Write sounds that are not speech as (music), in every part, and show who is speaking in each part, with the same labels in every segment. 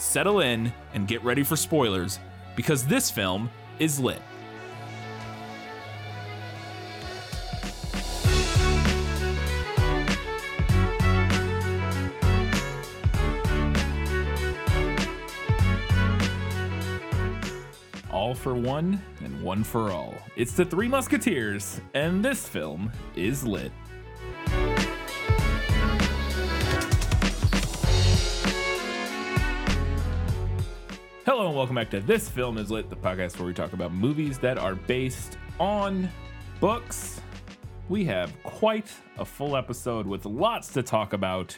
Speaker 1: settle in, and get ready for spoilers, because this film is lit. All for one and one for all. It's the Three Musketeers, and this film is lit. Hello and welcome back to This Film is Lit, the podcast where we talk about movies that are based on books. We have quite a full episode with lots to talk about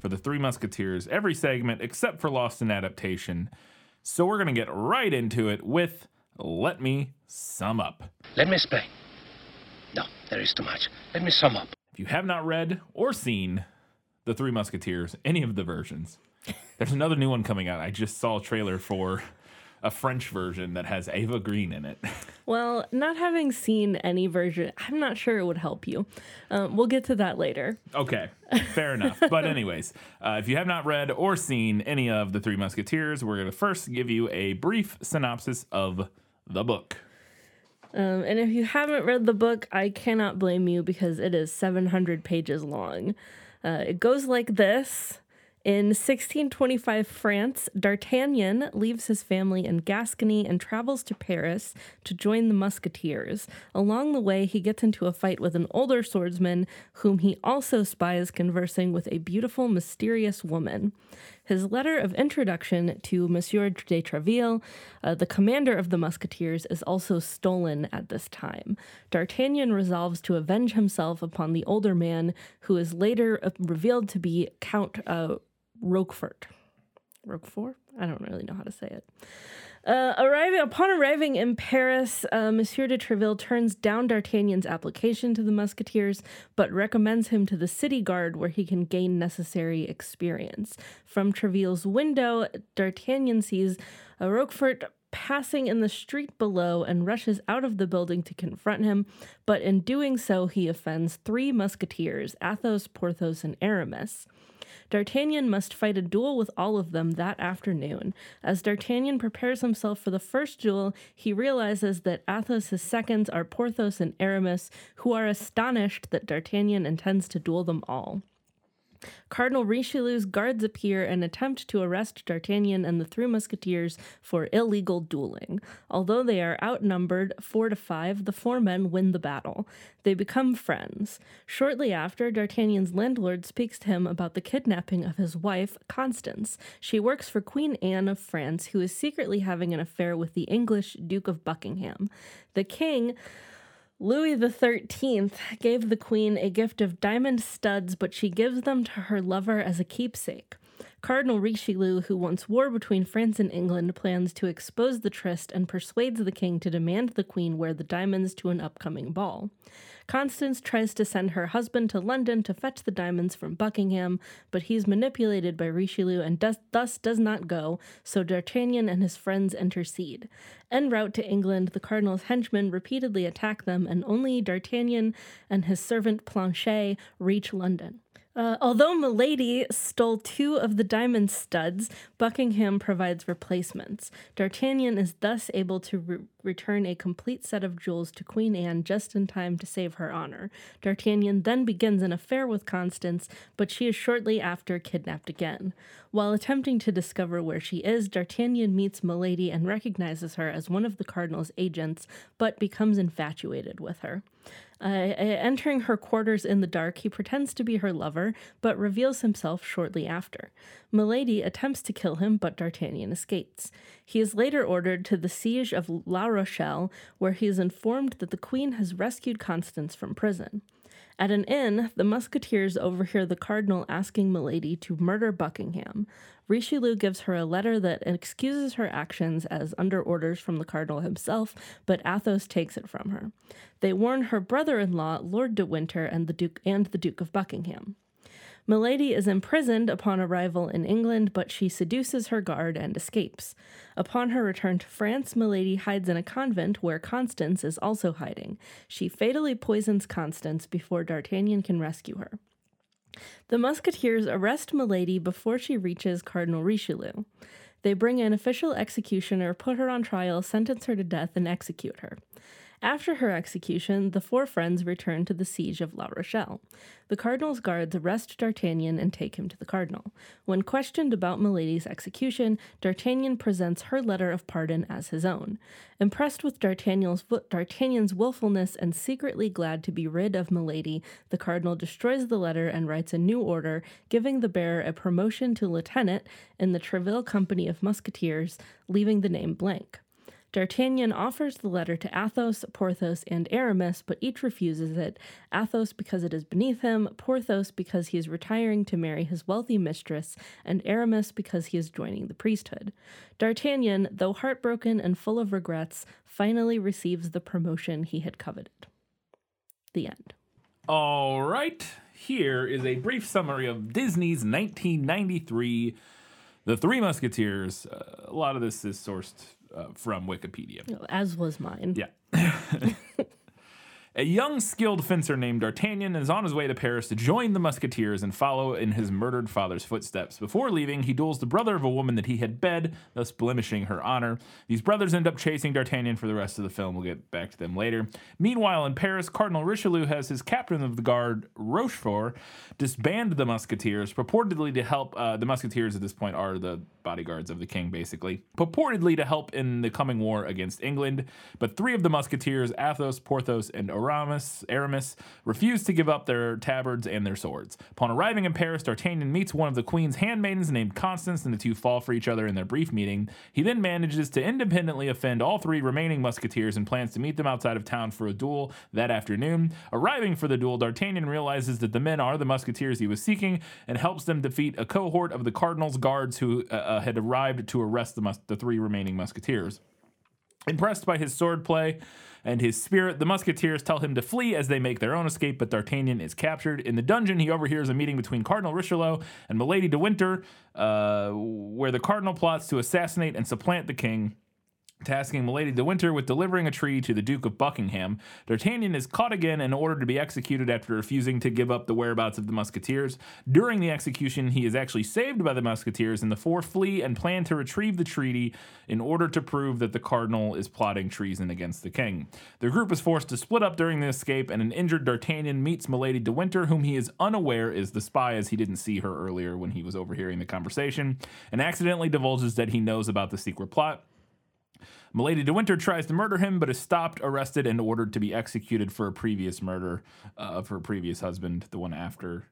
Speaker 1: for the Three Musketeers, every segment except for Lost in Adaptation. So we're going to get right into it with Let Me Sum Up.
Speaker 2: Let me explain. No, there is too much. Let me sum up.
Speaker 1: If you have not read or seen The Three Musketeers, any of the versions, there's another new one coming out. I just saw a trailer for a French version that has Eva Green in it. (laughs)
Speaker 3: Well, not having seen any version, I'm not sure it would help you. Um, we'll get to that later.
Speaker 1: Okay, fair enough. (laughs) But, anyways, uh, if you have not read or seen any of The Three Musketeers, we're going to first give you a brief synopsis of the book.
Speaker 3: Um, and if you haven't read the book, I cannot blame you because it is 700 pages long. Uh, it goes like this. In 1625 France, D'Artagnan leaves his family in Gascony and travels to Paris to join the Musketeers. Along the way, he gets into a fight with an older swordsman whom he also spies conversing with a beautiful, mysterious woman. His letter of introduction to Monsieur de Treville, uh, the commander of the Musketeers, is also stolen at this time. D'Artagnan resolves to avenge himself upon the older man, who is later uh, revealed to be Count uh, Roquefort. Roquefort? I don't really know how to say it. Uh, arriving upon arriving in Paris, uh, Monsieur de Treville turns down D'Artagnan's application to the Musketeers, but recommends him to the city guard where he can gain necessary experience. From Treville's window, D'Artagnan sees a Roquefort passing in the street below and rushes out of the building to confront him, but in doing so, he offends three musketeers Athos, Porthos, and Aramis. D'Artagnan must fight a duel with all of them that afternoon. As D'Artagnan prepares himself for the first duel, he realizes that Athos's seconds are Porthos and Aramis, who are astonished that D'Artagnan intends to duel them all. Cardinal Richelieu's guards appear and attempt to arrest D'Artagnan and the Three Musketeers for illegal dueling. Although they are outnumbered four to five, the four men win the battle. They become friends. Shortly after, D'Artagnan's landlord speaks to him about the kidnapping of his wife, Constance. She works for Queen Anne of France, who is secretly having an affair with the English Duke of Buckingham. The king Louis XIII gave the queen a gift of diamond studs, but she gives them to her lover as a keepsake. Cardinal Richelieu, who wants war between France and England, plans to expose the tryst and persuades the king to demand the queen wear the diamonds to an upcoming ball. Constance tries to send her husband to London to fetch the diamonds from Buckingham, but he's manipulated by Richelieu and does, thus does not go, so D'Artagnan and his friends intercede. En route to England, the cardinal's henchmen repeatedly attack them, and only D'Artagnan and his servant Planchet reach London. Uh, although Milady stole two of the diamond studs, Buckingham provides replacements. D'Artagnan is thus able to re- return a complete set of jewels to Queen Anne just in time to save her honor. D'Artagnan then begins an affair with Constance, but she is shortly after kidnapped again. While attempting to discover where she is, D'Artagnan meets Milady and recognizes her as one of the cardinal's agents, but becomes infatuated with her. Uh, entering her quarters in the dark, he pretends to be her lover, but reveals himself shortly after. Milady attempts to kill him, but D'Artagnan escapes. He is later ordered to the siege of La Rochelle, where he is informed that the queen has rescued Constance from prison. At an inn, the musketeers overhear the cardinal asking Milady to murder Buckingham. Richelieu gives her a letter that excuses her actions as under orders from the cardinal himself, but Athos takes it from her. They warn her brother-in-law, Lord de Winter, and the Duke and the Duke of Buckingham. Milady is imprisoned upon arrival in England, but she seduces her guard and escapes. Upon her return to France, Milady hides in a convent where Constance is also hiding. She fatally poisons Constance before D'Artagnan can rescue her. The musketeers arrest Milady before she reaches Cardinal Richelieu. They bring an official executioner, put her on trial, sentence her to death, and execute her. After her execution, the four friends return to the siege of La Rochelle. The cardinal's guards arrest D'Artagnan and take him to the cardinal. When questioned about Milady's execution, D'Artagnan presents her letter of pardon as his own. Impressed with D'Artagnan's, D'Artagnan's willfulness and secretly glad to be rid of Milady, the cardinal destroys the letter and writes a new order, giving the bearer a promotion to lieutenant in the Treville Company of Musketeers, leaving the name blank. D'Artagnan offers the letter to Athos, Porthos, and Aramis, but each refuses it. Athos because it is beneath him, Porthos because he is retiring to marry his wealthy mistress, and Aramis because he is joining the priesthood. D'Artagnan, though heartbroken and full of regrets, finally receives the promotion he had coveted. The end.
Speaker 1: All right, here is a brief summary of Disney's 1993 The Three Musketeers. Uh, a lot of this is sourced uh, from Wikipedia.
Speaker 3: As was mine.
Speaker 1: Yeah. (laughs) A young, skilled fencer named D'Artagnan is on his way to Paris to join the Musketeers and follow in his murdered father's footsteps. Before leaving, he duels the brother of a woman that he had bed, thus blemishing her honor. These brothers end up chasing D'Artagnan for the rest of the film. We'll get back to them later. Meanwhile, in Paris, Cardinal Richelieu has his captain of the guard, Rochefort, disband the Musketeers, purportedly to help. Uh, the Musketeers at this point are the bodyguards of the king, basically, purportedly to help in the coming war against England. But three of the Musketeers, Athos, Porthos, and Aramis, Aramis Aramis refused to give up their tabards and their swords. Upon arriving in Paris, D'Artagnan meets one of the queen's handmaidens named Constance, and the two fall for each other in their brief meeting. He then manages to independently offend all three remaining musketeers and plans to meet them outside of town for a duel that afternoon. Arriving for the duel, D'Artagnan realizes that the men are the musketeers he was seeking and helps them defeat a cohort of the cardinal's guards who uh, uh, had arrived to arrest the, mus- the three remaining musketeers. Impressed by his swordplay and his spirit, the musketeers tell him to flee as they make their own escape, but D'Artagnan is captured. In the dungeon, he overhears a meeting between Cardinal Richelieu and Milady de Winter, uh, where the cardinal plots to assassinate and supplant the king tasking Milady de Winter with delivering a tree to the Duke of Buckingham. D'Artagnan is caught again and ordered to be executed after refusing to give up the whereabouts of the Musketeers. During the execution, he is actually saved by the Musketeers, and the four flee and plan to retrieve the treaty in order to prove that the Cardinal is plotting treason against the King. The group is forced to split up during the escape, and an injured D'Artagnan meets Milady de Winter, whom he is unaware is the spy as he didn't see her earlier when he was overhearing the conversation, and accidentally divulges that he knows about the secret plot. Milady de Winter tries to murder him, but is stopped, arrested, and ordered to be executed for a previous murder uh, of her previous husband, the one after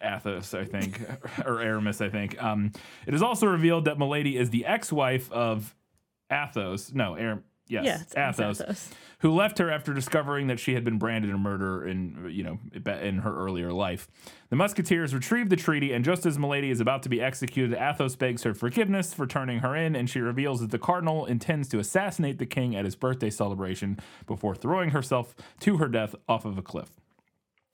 Speaker 1: Athos, I think, (laughs) or Aramis, I think. Um, it is also revealed that Milady is the ex-wife of Athos. No, Aram- yes,
Speaker 3: Yeah,
Speaker 1: Athos,
Speaker 3: Athos.
Speaker 1: who left her after discovering that she had been branded a murderer in, you know, in her earlier life. The Musketeers retrieve the treaty, and just as Milady is about to be executed, Athos begs her forgiveness for turning her in, and she reveals that the cardinal intends to assassinate the king at his birthday celebration before throwing herself to her death off of a cliff.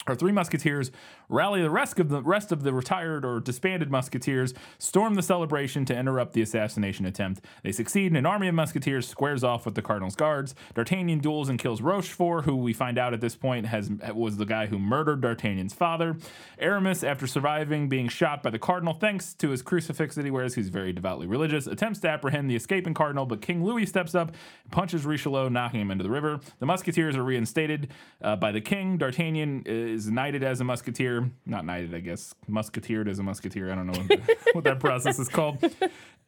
Speaker 1: Our three musketeers rally the rest of the rest of the retired or disbanded musketeers, storm the celebration to interrupt the assassination attempt. They succeed, and an army of musketeers squares off with the cardinal's guards. D'Artagnan duels and kills Rochefort, who we find out at this point has was the guy who murdered D'Artagnan's father. Aramis, after surviving being shot by the cardinal, thanks to his crucifix that he wears, he's very devoutly religious, attempts to apprehend the escaping cardinal, but King Louis steps up, punches Richelieu, knocking him into the river. The musketeers are reinstated uh, by the king. D'Artagnan is knighted as a musketeer. Not knighted, I guess. Musketeered as a musketeer. I don't know what, (laughs) what that process is called.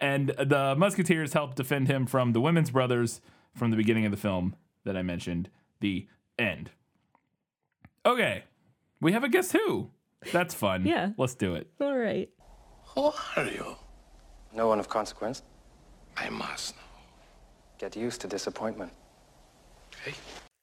Speaker 1: And the musketeers help defend him from the women's brothers from the beginning of the film that I mentioned. The end. Okay. We have a guess who. That's fun.
Speaker 3: Yeah.
Speaker 1: Let's do it.
Speaker 3: All right.
Speaker 2: Who are you?
Speaker 4: No one of consequence.
Speaker 2: I must know.
Speaker 4: Get used to disappointment.
Speaker 2: Okay?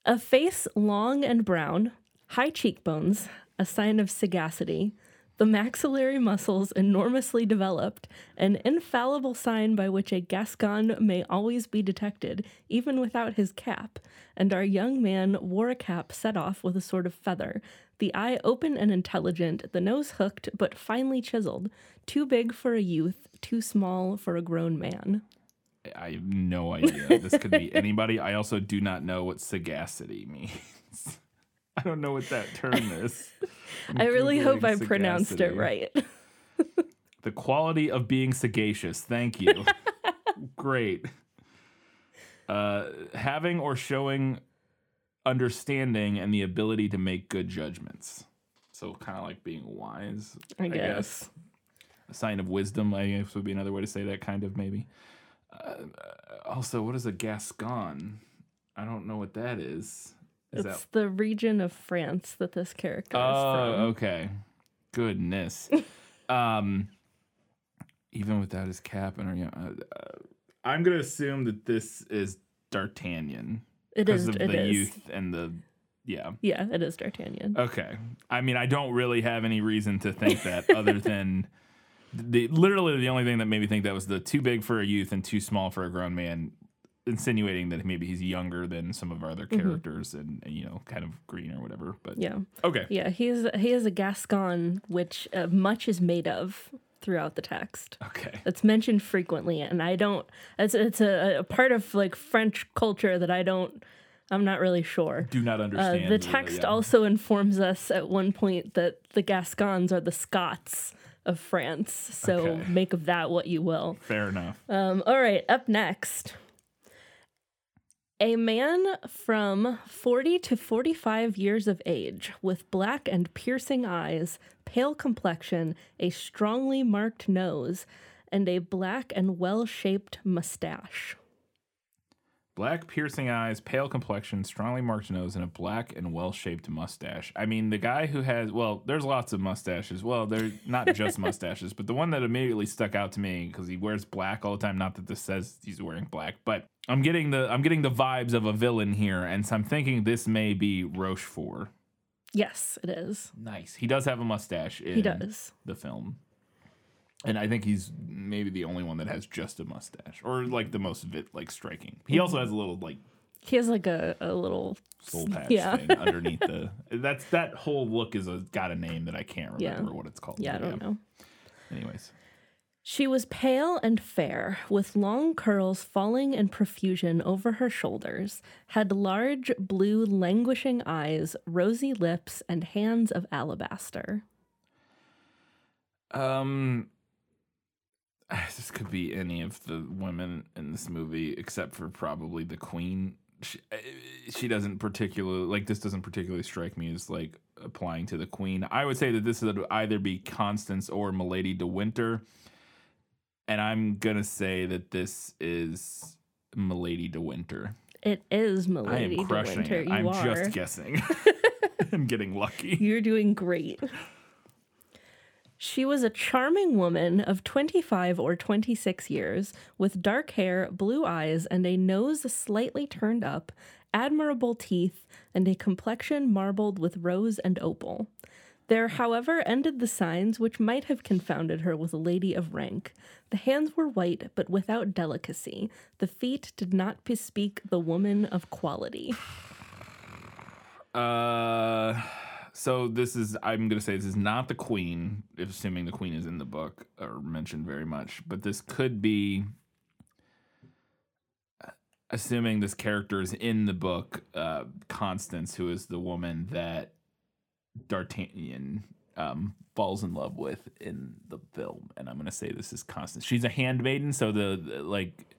Speaker 3: A face long and brown, high cheekbones, a sign of sagacity, the maxillary muscles enormously developed, an infallible sign by which a Gascon may always be detected, even without his cap, and our young man wore a cap set off with a sort of feather, the eye open and intelligent, the nose hooked but finely chiseled, too big for a youth, too small for a grown man.
Speaker 1: I have no idea. This could be (laughs) anybody. I also do not know what sagacity means. I don't know what that term is. (laughs) I'm
Speaker 3: I really hope I pronounced it right. (laughs)
Speaker 1: The quality of being sagacious. Thank you. (laughs) Great. Uh, having or showing understanding and the ability to make good judgments. So kind of like being wise.
Speaker 3: I guess.
Speaker 1: A sign of wisdom, I guess, would be another way to say that. Kind of maybe. Uh, also, what is a Gascon? I don't know what that is. Is
Speaker 3: It's the region of France that this character is
Speaker 1: Oh,
Speaker 3: from.
Speaker 1: okay. Goodness. (laughs) um, even without his cap and uh, uh, I'm gonna assume that this is D'Artagnan
Speaker 3: It is.
Speaker 1: because of
Speaker 3: It
Speaker 1: the
Speaker 3: is.
Speaker 1: youth and the yeah.
Speaker 3: Yeah, it is D'Artagnan.
Speaker 1: Okay. I mean, I don't really have any reason to think that other (laughs) than the literally the only thing that made me think that was the too big for a youth and too small for a grown man, insinuating that maybe he's younger than some of our other characters and, and you know kind of green or whatever. But
Speaker 3: Mm-hmm. yeah.
Speaker 1: okay.
Speaker 3: Yeah, he is he is a Gascon, which uh, much is made of throughout the text.
Speaker 1: Okay.
Speaker 3: It's mentioned frequently, and I don't. It's it's a, a part of like French culture that I don't. I'm not really sure.
Speaker 1: Do not
Speaker 3: Uh,
Speaker 1: understand.
Speaker 3: the
Speaker 1: really,
Speaker 3: text
Speaker 1: yeah.
Speaker 3: also informs us at one point that the Gascons are the Scots of France. So
Speaker 1: Okay.
Speaker 3: make of that what you will.
Speaker 1: Fair enough.
Speaker 3: Um, all right, up next. A man from 40 to 45 years of age, with black and piercing eyes, pale complexion, a strongly marked nose, and a black and well shaped mustache.
Speaker 1: Black piercing eyes, pale complexion, strongly marked nose, and a black and well shaped mustache. I mean, the guy who has, well, there's lots of mustaches. Well, they're not just (laughs) mustaches, but the one that immediately stuck out to me because he wears black all the time. Not that this says he's wearing black, but I'm getting the I'm getting the vibes of a villain here, and so I'm thinking this may be Rochefort.
Speaker 3: Yes, it is.
Speaker 1: Nice. He does have a mustache. In
Speaker 3: He does.
Speaker 1: the film. And I think he's maybe the only one that has just a mustache, or like the most vit, like striking. He also has a little like
Speaker 3: He has like a, a little.
Speaker 1: soul patch
Speaker 3: Yeah.
Speaker 1: thing underneath (laughs) the. That's that whole look is a got a name that I can't
Speaker 3: Yeah.
Speaker 1: remember what it's called.
Speaker 3: Yeah, I don't know.
Speaker 1: Anyways,
Speaker 3: She was pale and fair, with long curls falling in profusion over her shoulders, had large blue languishing eyes, rosy lips, and hands of alabaster.
Speaker 1: um, (sighs) this could be any of the women in this movie except for probably the queen. She, uh, she doesn't particularly like this. Doesn't particularly strike me as like applying to the queen. I would say that this would either be Constance or Milady de Winter, and I'm gonna say that this is Milady de Winter.
Speaker 3: It is Milady I
Speaker 1: am
Speaker 3: de
Speaker 1: crushing
Speaker 3: Winter.
Speaker 1: it. I'm
Speaker 3: are.
Speaker 1: just guessing. (laughs) (laughs) I'm getting lucky.
Speaker 3: You're doing great. She was a charming woman of 25 or 26 years, with dark hair, blue eyes, and a nose slightly turned up, admirable teeth, and a complexion marbled with rose and opal. There, however, ended the signs which might have confounded her with a lady of rank. The hands were white, but without delicacy. The feet did not bespeak the woman of quality. (sighs)
Speaker 1: Uh, so this is I'm gonna say this is not the queen, assuming the queen is in the book or mentioned very much, but this could be. uh, Assuming this character is in the book, uh, Constance, who is the woman that D'Artagnan um, falls in love with in the film, and I'm gonna say this is Constance. She's a handmaiden, so the, the like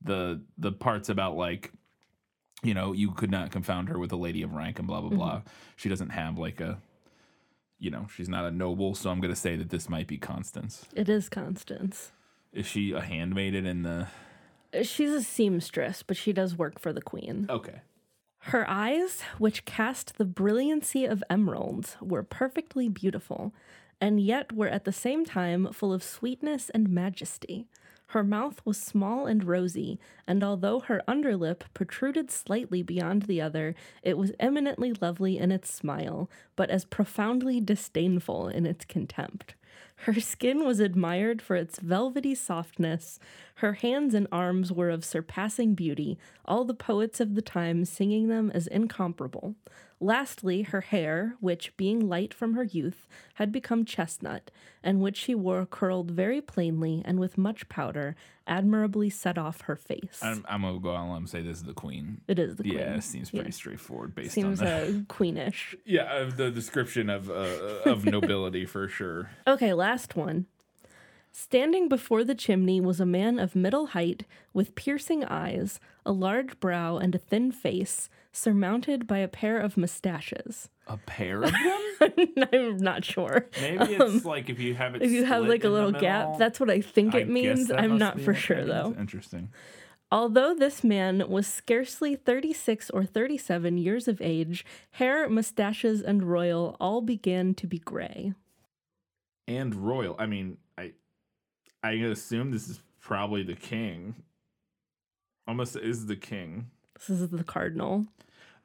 Speaker 1: the the parts about like you know, you could not confound her with a lady of rank and blah blah blah. Mm-hmm. She doesn't have like a you know, she's not a noble, so I'm gonna say that this might be Constance.
Speaker 3: It is Constance.
Speaker 1: Is she a handmaiden in the
Speaker 3: She's a seamstress, but she does work for the queen.
Speaker 1: Okay.
Speaker 3: Her eyes, which cast the brilliancy of emeralds, were perfectly beautiful, and yet were at the same time full of sweetness and majesty. Her mouth was small and rosy, and although her underlip protruded slightly beyond the other, it was eminently lovely in its smile, but as profoundly disdainful in its contempt. Her skin was admired for its velvety softness. Her hands and arms were of surpassing beauty, all the poets of the time singing them as incomparable. Lastly, her hair, which, being light from her youth, had become chestnut, and which she wore curled very plainly and with much powder, admirably set off her face.
Speaker 1: I'm, I'm gonna go out and say this is the queen.
Speaker 3: it is the queen.
Speaker 1: Yeah, it seems pretty straightforward based
Speaker 3: Seems
Speaker 1: on
Speaker 3: uh, (laughs) queenish.
Speaker 1: yeah, of the description of uh, of (laughs) nobility for sure.
Speaker 3: Okay, last one. Standing before the chimney was a man of middle height, with piercing eyes, a large brow, and a thin face, surmounted by a pair of mustaches.
Speaker 1: A pair of (laughs) them?
Speaker 3: I'm not sure.
Speaker 1: Maybe it's like if you have it.
Speaker 3: Um, If you have like a little gap, that's what I think it
Speaker 1: guess
Speaker 3: means. I'm not for sure though.
Speaker 1: Interesting.
Speaker 3: Although this man was scarcely 36 or 37 years of age, hair, mustaches, and royal all began to be gray.
Speaker 1: And royal. I mean, I I assume this is probably the king. Almost is the king.
Speaker 3: This is the cardinal.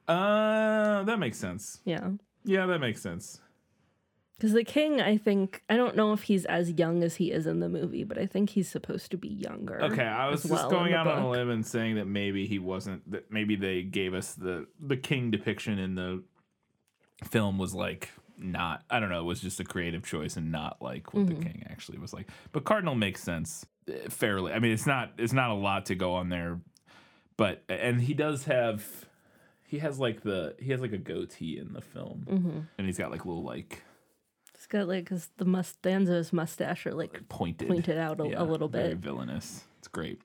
Speaker 1: Uh, that makes sense.
Speaker 3: Yeah.
Speaker 1: Yeah, that makes sense.
Speaker 3: Because the king, I think, I don't know if he's as young as he is in the movie, but I think he's supposed to be younger.
Speaker 1: Okay, I was just
Speaker 3: well
Speaker 1: going out on a limb and saying that maybe he wasn't. That maybe they gave us the the king depiction in the film was like not. I don't know. It was just a creative choice and not like what
Speaker 3: Mm-hmm.
Speaker 1: the king actually was like. But Cardinal makes sense fairly. I mean, it's not. It's not a lot to go on there, but and he does have. He has like the he has like a goatee in the film,
Speaker 3: Mm-hmm.
Speaker 1: and he's got like little like
Speaker 3: he's got like, because the mustanzas mustache are like
Speaker 1: pointed
Speaker 3: pointed out a,
Speaker 1: Yeah,
Speaker 3: a little
Speaker 1: very
Speaker 3: bit.
Speaker 1: villainous. It's great.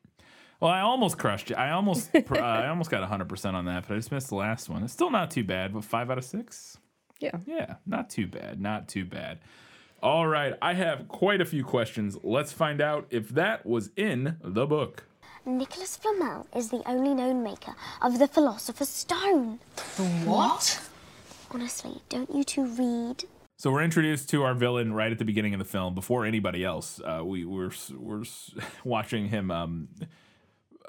Speaker 1: Well, I almost crushed it. I almost (laughs) uh, I almost got hundred percent on that, but I just missed the last one. It's still not too bad, but five out of six.
Speaker 3: Yeah.
Speaker 1: Yeah, not too bad. Not too bad. All right, I have quite a few questions. Let's find out if that was in the book.
Speaker 5: Nicholas Flamel is the only known maker of the Philosopher's Stone.
Speaker 6: The What?
Speaker 5: Honestly, don't you two read?
Speaker 1: So we're introduced to our villain right at the beginning of the film, before anybody else. Uh, we we're we're (laughs) watching him um,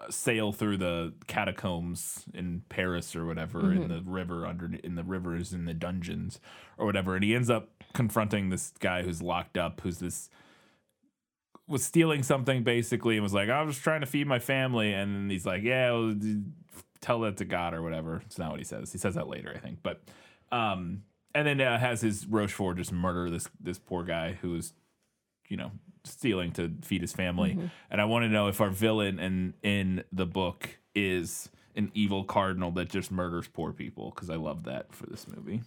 Speaker 1: sail through the catacombs in Paris or whatever, in the river under in the rivers in the dungeons or whatever, and he ends up confronting this guy who's locked up, who's this was stealing something basically, and was like, "I was trying to feed my family," and then he's like, "Yeah, well, tell that to God or whatever." It's not what he says. He says that later, I think, but. Um, and then uh, has his Rochefort just murder this this poor guy who is you know, stealing to feed his family. And I want to know if our villain in in the book is an evil cardinal that just murders poor people because I love that for this movie.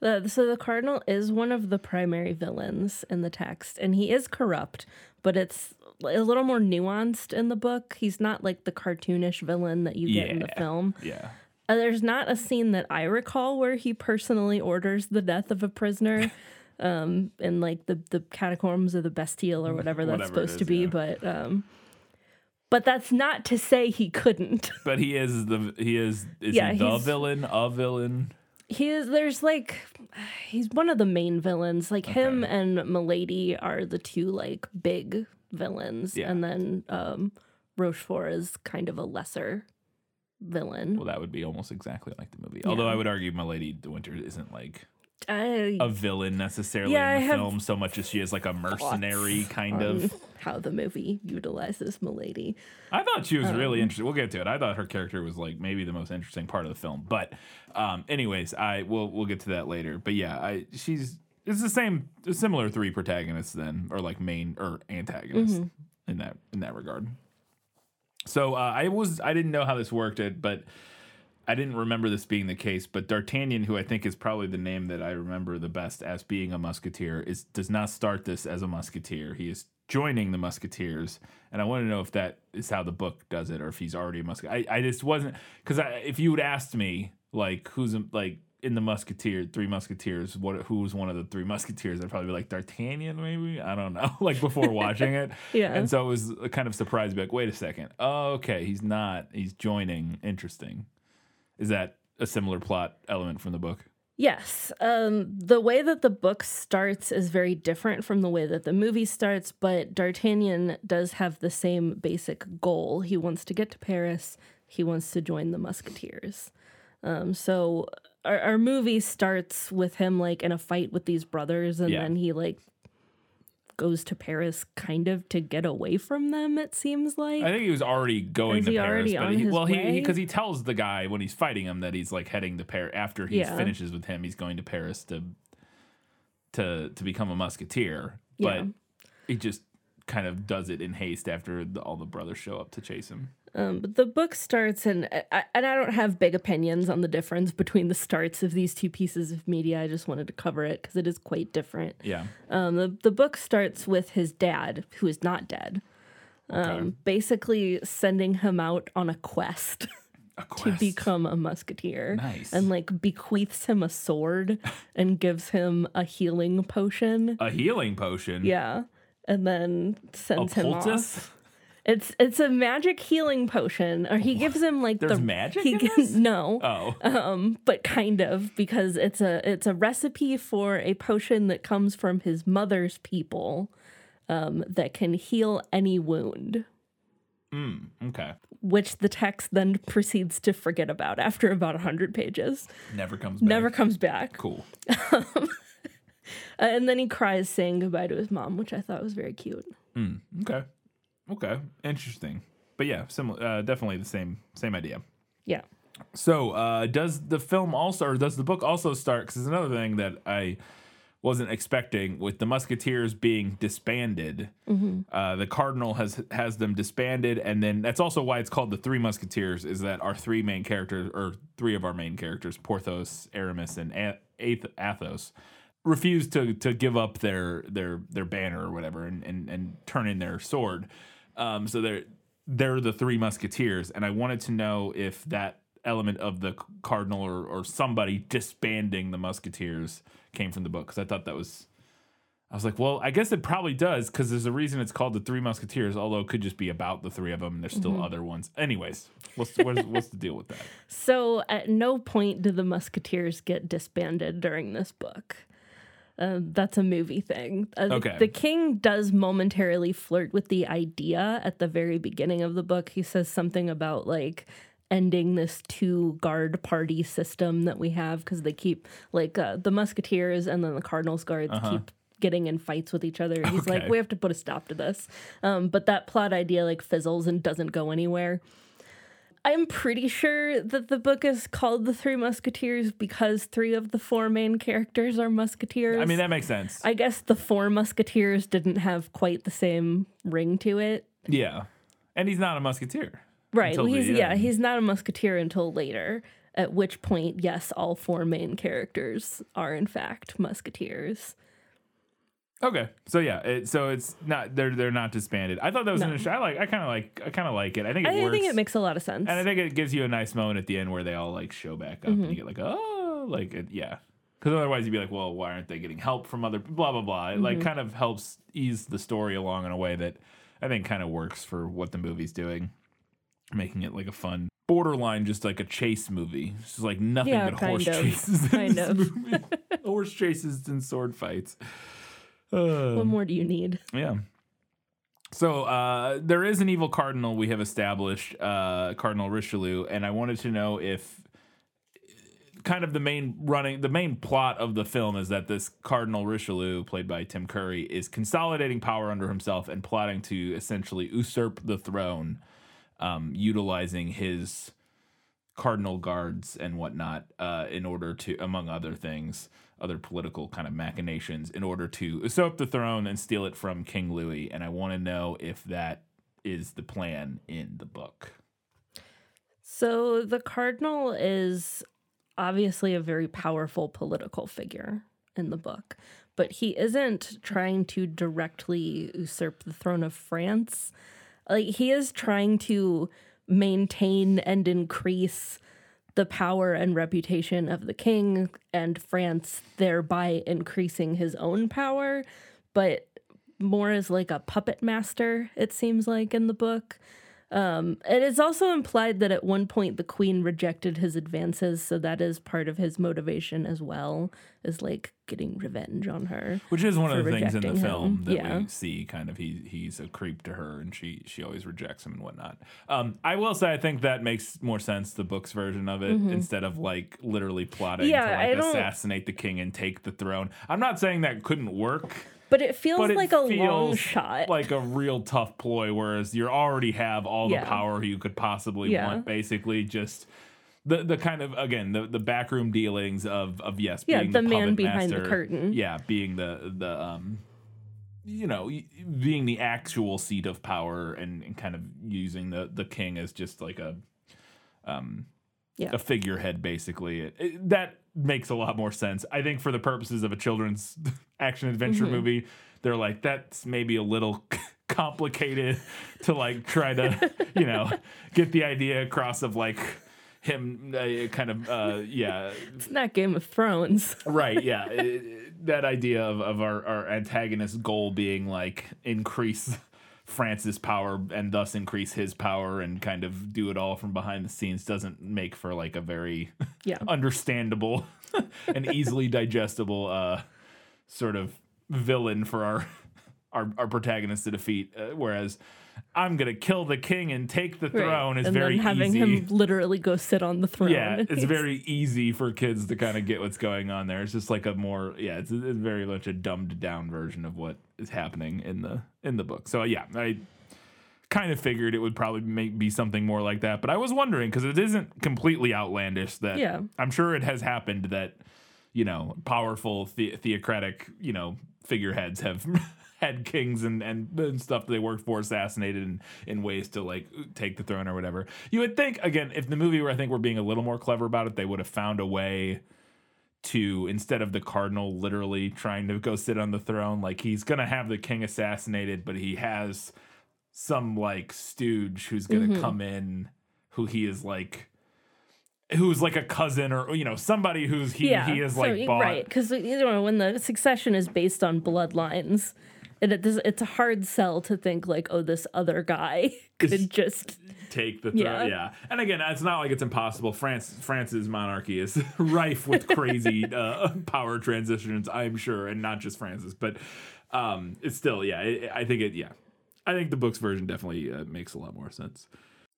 Speaker 3: The, so the cardinal is one of the primary villains in the text, and he is corrupt, but it's a little more nuanced in the book. He's not like the cartoonish villain that you get in the film.
Speaker 1: Yeah.
Speaker 3: Uh, there's not a scene that I recall where he personally orders the death of a prisoner (laughs) um, in like the, the catacombs or the Bastille or whatever that's
Speaker 1: Whatever
Speaker 3: supposed to be,
Speaker 1: yeah.
Speaker 3: but um, but that's not to say he couldn't. (laughs)
Speaker 1: But he is the he is is
Speaker 3: Yeah,
Speaker 1: he the villain, a villain.
Speaker 3: he is there's like he's one of the main villains. Like him and Milady are the two like big villains,
Speaker 1: Yeah.
Speaker 3: and then um, Rochefort is kind of a lesser villain.
Speaker 1: Well, that would be almost exactly like the movie. Although I would argue Milady de Winter isn't like
Speaker 3: I
Speaker 1: a villain necessarily
Speaker 3: Yeah,
Speaker 1: in the film so much as she is like a mercenary kind of.
Speaker 3: how the movie utilizes Milady.
Speaker 1: I thought she was
Speaker 3: Um,
Speaker 1: really interesting. We'll get to it. I thought her character was like maybe the most interesting part of the film. But um anyways, I will we'll get to that later. But yeah, I she's it's the same similar three protagonists then or like main or antagonists
Speaker 3: Mm-hmm.
Speaker 1: in that in that regard. So uh, I was I didn't know how this worked it, but I didn't remember this being the case, but D'Artagnan, who I think is probably the name that I remember the best as being a musketeer, is does not start this as a musketeer. He is joining the musketeers, and I want to know if that is how the book does it, or if he's already a musketeer. I, I just wasn't because if you had asked me like who's in- like in the musketeer three musketeers, what who was one of the three (laughs) musketeers, I'd probably be like D'Artagnan, maybe I don't know, (laughs) like before watching it. (laughs)
Speaker 3: Yeah.
Speaker 1: and so it was a kind of surprised, like wait a second, oh, okay, he's not, he's joining. Interesting. Is that a similar plot element from the book?
Speaker 3: Yes. Um, the way that the book starts is very different from the way that the movie starts, but D'Artagnan does have the same basic goal. He wants to get to Paris, he wants to join the Musketeers. Um, so our, our movie starts with him like in a fight with these brothers, and
Speaker 1: Yeah.
Speaker 3: then he like goes to Paris kind of to get away from them, it seems like.
Speaker 1: I think he was already going
Speaker 3: Is
Speaker 1: to
Speaker 3: he
Speaker 1: Paris, but he, well, he because he, tells the guy when he's fighting him that he's like heading to Paris after he
Speaker 3: Yeah.
Speaker 1: finishes with him. He's going to Paris to to to become a musketeer,
Speaker 3: Yeah.
Speaker 1: but he just kind of does it in haste after the, all the brothers show up to chase him.
Speaker 3: Um, but the book starts, and I, and I don't have big opinions on the difference between the starts of these two pieces of media. I just wanted to cover it because it is quite different.
Speaker 1: Yeah,
Speaker 3: Um, the the book starts with his dad, who is not dead, um, basically sending him out on a quest (laughs)
Speaker 1: a
Speaker 3: to become a musketeer.
Speaker 1: Nice.
Speaker 3: and like bequeaths him a sword and gives him a healing potion.
Speaker 1: a healing potion.
Speaker 3: Yeah, and then
Speaker 1: a
Speaker 3: sends him
Speaker 1: poultice.
Speaker 3: off. It's it's a magic healing potion, or he gives him like
Speaker 1: There's
Speaker 3: the
Speaker 1: magic
Speaker 3: He
Speaker 1: in
Speaker 3: gi-
Speaker 1: this?
Speaker 3: no,
Speaker 1: Oh,
Speaker 3: um, but kind of because it's a it's a recipe for a potion that comes from his mother's people, um, that can heal any wound,
Speaker 1: okay.
Speaker 3: which the text then proceeds to forget about after about hundred pages.
Speaker 1: Never comes. Back.
Speaker 3: Never comes back,
Speaker 1: Cool.
Speaker 3: Uh, (laughs) and then he cries saying goodbye to his mom, which I thought was very cute.
Speaker 1: Okay. Okay. Interesting. But yeah, similar. Uh, definitely the same same idea.
Speaker 3: Yeah.
Speaker 1: So, uh, does the film also, or does the book also start? Because it's another thing that I wasn't expecting with the Musketeers being disbanded. Uh, the Cardinal has has them disbanded, and then that's also why it's called the Three Musketeers. Is that our three main characters, or three of our main characters, Porthos, Aramis, and A- Ath- Athos, refuse to to give up their their their banner or whatever, and and, and turn in their sword. Um, so they're they're the three musketeers, and I wanted to know if that element of the cardinal or, or somebody disbanding the musketeers came from the book because I thought that was. I was like, well, I guess it probably does because there's a reason it's called the Three Musketeers, although it could just be about the three of them. And there's still other ones. Anyways, what's what's, what's the deal with that?
Speaker 3: So at no point do the Musketeers get disbanded during this book. Uh, that's a movie thing. Uh, the-
Speaker 1: Okay.
Speaker 3: The king does momentarily flirt with the idea at the very beginning of the book. He says something about like ending this two guard party system that we have because they keep like uh, the Musketeers and then the Cardinals guards keep getting in fights with each other. He's like, we have to put a stop to this. Um, but that plot idea like fizzles and doesn't go anywhere. I'm pretty sure that the book is called The Three Musketeers because three of the four main characters are musketeers.
Speaker 1: I mean, that makes sense.
Speaker 3: I guess the four musketeers didn't have quite the same ring to it.
Speaker 1: yeah, and he's not a musketeer.
Speaker 3: Right.
Speaker 1: The
Speaker 3: he's yeah, he's not a musketeer until later. At which point, yes, all four main characters are in fact musketeers.
Speaker 1: Okay, so yeah, it, so it's not they're they're not disbanded. I thought that was
Speaker 3: No.
Speaker 1: an issue. I like I kind of like I kind of like it. I think it
Speaker 3: I
Speaker 1: works.
Speaker 3: think it makes a lot of sense.
Speaker 1: and I think it gives you a nice moment at the end where they all like show back up
Speaker 3: Mm-hmm.
Speaker 1: and you get like oh like it, yeah. Because otherwise you'd be like, well, why aren't they getting help from other blah blah blah? It like
Speaker 3: Mm-hmm.
Speaker 1: kind of helps ease the story along in a way that I think kind of works for what the movie's doing, making it like a fun borderline just like a chase movie. It's just like nothing
Speaker 3: Yeah,
Speaker 1: but horse
Speaker 3: of.
Speaker 1: chases. in
Speaker 3: Kind
Speaker 1: this
Speaker 3: of.
Speaker 1: movie. (laughs) horse chases and sword fights. Uh,
Speaker 3: what more do you need?
Speaker 1: yeah. So uh, there is an evil cardinal we have established, uh, Cardinal Richelieu, and I wanted to know if kind of the main running the main plot of the film is that this Cardinal Richelieu, played by Tim Curry, is consolidating power under himself and plotting to essentially usurp the throne, um, utilizing his cardinal guards and whatnot uh, in order to, among other things, other political kind of machinations, in order to usurp the throne and steal it from King Louis. And I want to know if that is the plan in the book.
Speaker 3: So the cardinal is obviously a very powerful political figure in the book, but he isn't trying to directly usurp the throne of France. Like he is trying to maintain and increase the power and reputation of the king and France, thereby increasing his own power, but more as like a puppet master, it seems like in the book. Um, it is also implied that at one point the queen rejected his advances, so that is part of his motivation as well, is like getting revenge on her.
Speaker 1: Which is one of the things in the film
Speaker 3: him.
Speaker 1: that
Speaker 3: Yeah.
Speaker 1: we see. Kind of, he he's a creep to her, and she she always rejects him and whatnot. Um, I will say, I think that makes more sense the book's version of it instead of like literally plotting
Speaker 3: Mm-hmm. Yeah,
Speaker 1: to like assassinate the king and take the throne. I'm not saying that couldn't work.
Speaker 3: But it feels
Speaker 1: But it
Speaker 3: like a
Speaker 1: feels
Speaker 3: long shot.
Speaker 1: like a real tough ploy. Whereas you already have all
Speaker 3: Yeah.
Speaker 1: the power you could possibly
Speaker 3: Yeah.
Speaker 1: want. Basically, just the the kind of again the the backroom dealings of of yes,
Speaker 3: Yeah,
Speaker 1: being
Speaker 3: the
Speaker 1: the,
Speaker 3: man behind the curtain.
Speaker 1: Yeah, being the the um, you know, being the actual seat of power and, and kind of using the the king as just like a um
Speaker 3: Yeah.
Speaker 1: a figurehead basically It- it- that makes a lot more sense i think for the purposes of a children's action adventure
Speaker 3: Mm-hmm.
Speaker 1: movie they're like that's maybe a little (laughs) complicated to like try to (laughs) you know get the idea across of like him uh, kind of uh yeah
Speaker 3: it's not Game of Thrones.
Speaker 1: right (laughs) yeah It- it- that idea of, of our, our antagonist's goal being like increase france's power and thus increase his power and kind of do it all from behind the scenes doesn't make for like a very
Speaker 3: Yeah.
Speaker 1: understandable and easily digestible uh sort of villain for our (laughs) our, our protagonist to defeat uh, whereas i'm gonna kill the king and take the throne is
Speaker 3: and
Speaker 1: very
Speaker 3: then having
Speaker 1: easy
Speaker 3: him literally go sit on the throne.
Speaker 1: yeah, (laughs) it's very easy for kids to kind of get what's going on there. It's just like a more yeah, it's, it's very much a dumbed down version of what is happening in the in the book. So yeah, I kind of figured it would probably make, be something more like that, but I was wondering because it isn't completely outlandish that
Speaker 3: Yeah.
Speaker 1: I'm sure it has happened that you know powerful the- theocratic you know figureheads have (laughs) had kings and, and and stuff they worked for assassinated in, in ways to like take the throne or whatever you would think again if the movie were i think we're being a little more clever about it they would have found a way to instead of the cardinal literally trying to go sit on the throne like he's gonna have the king assassinated but he has some like stooge who's gonna
Speaker 3: Mm-hmm.
Speaker 1: come in who he is like who's like a cousin or you know somebody who's he
Speaker 3: yeah,
Speaker 1: he is
Speaker 3: so,
Speaker 1: like bought
Speaker 3: right because you know when the succession is based on bloodlines, it, it it's a hard sell to think like oh this other guy (laughs) could just
Speaker 1: take the throne.
Speaker 3: Yeah.
Speaker 1: Yeah. And again, it's not like it's impossible. France France's monarchy is (laughs) rife with crazy (laughs) uh, power transitions, I'm sure, and not just France's, but um, it's still yeah. It, I think it yeah. I think the book's version definitely uh, makes a lot more sense.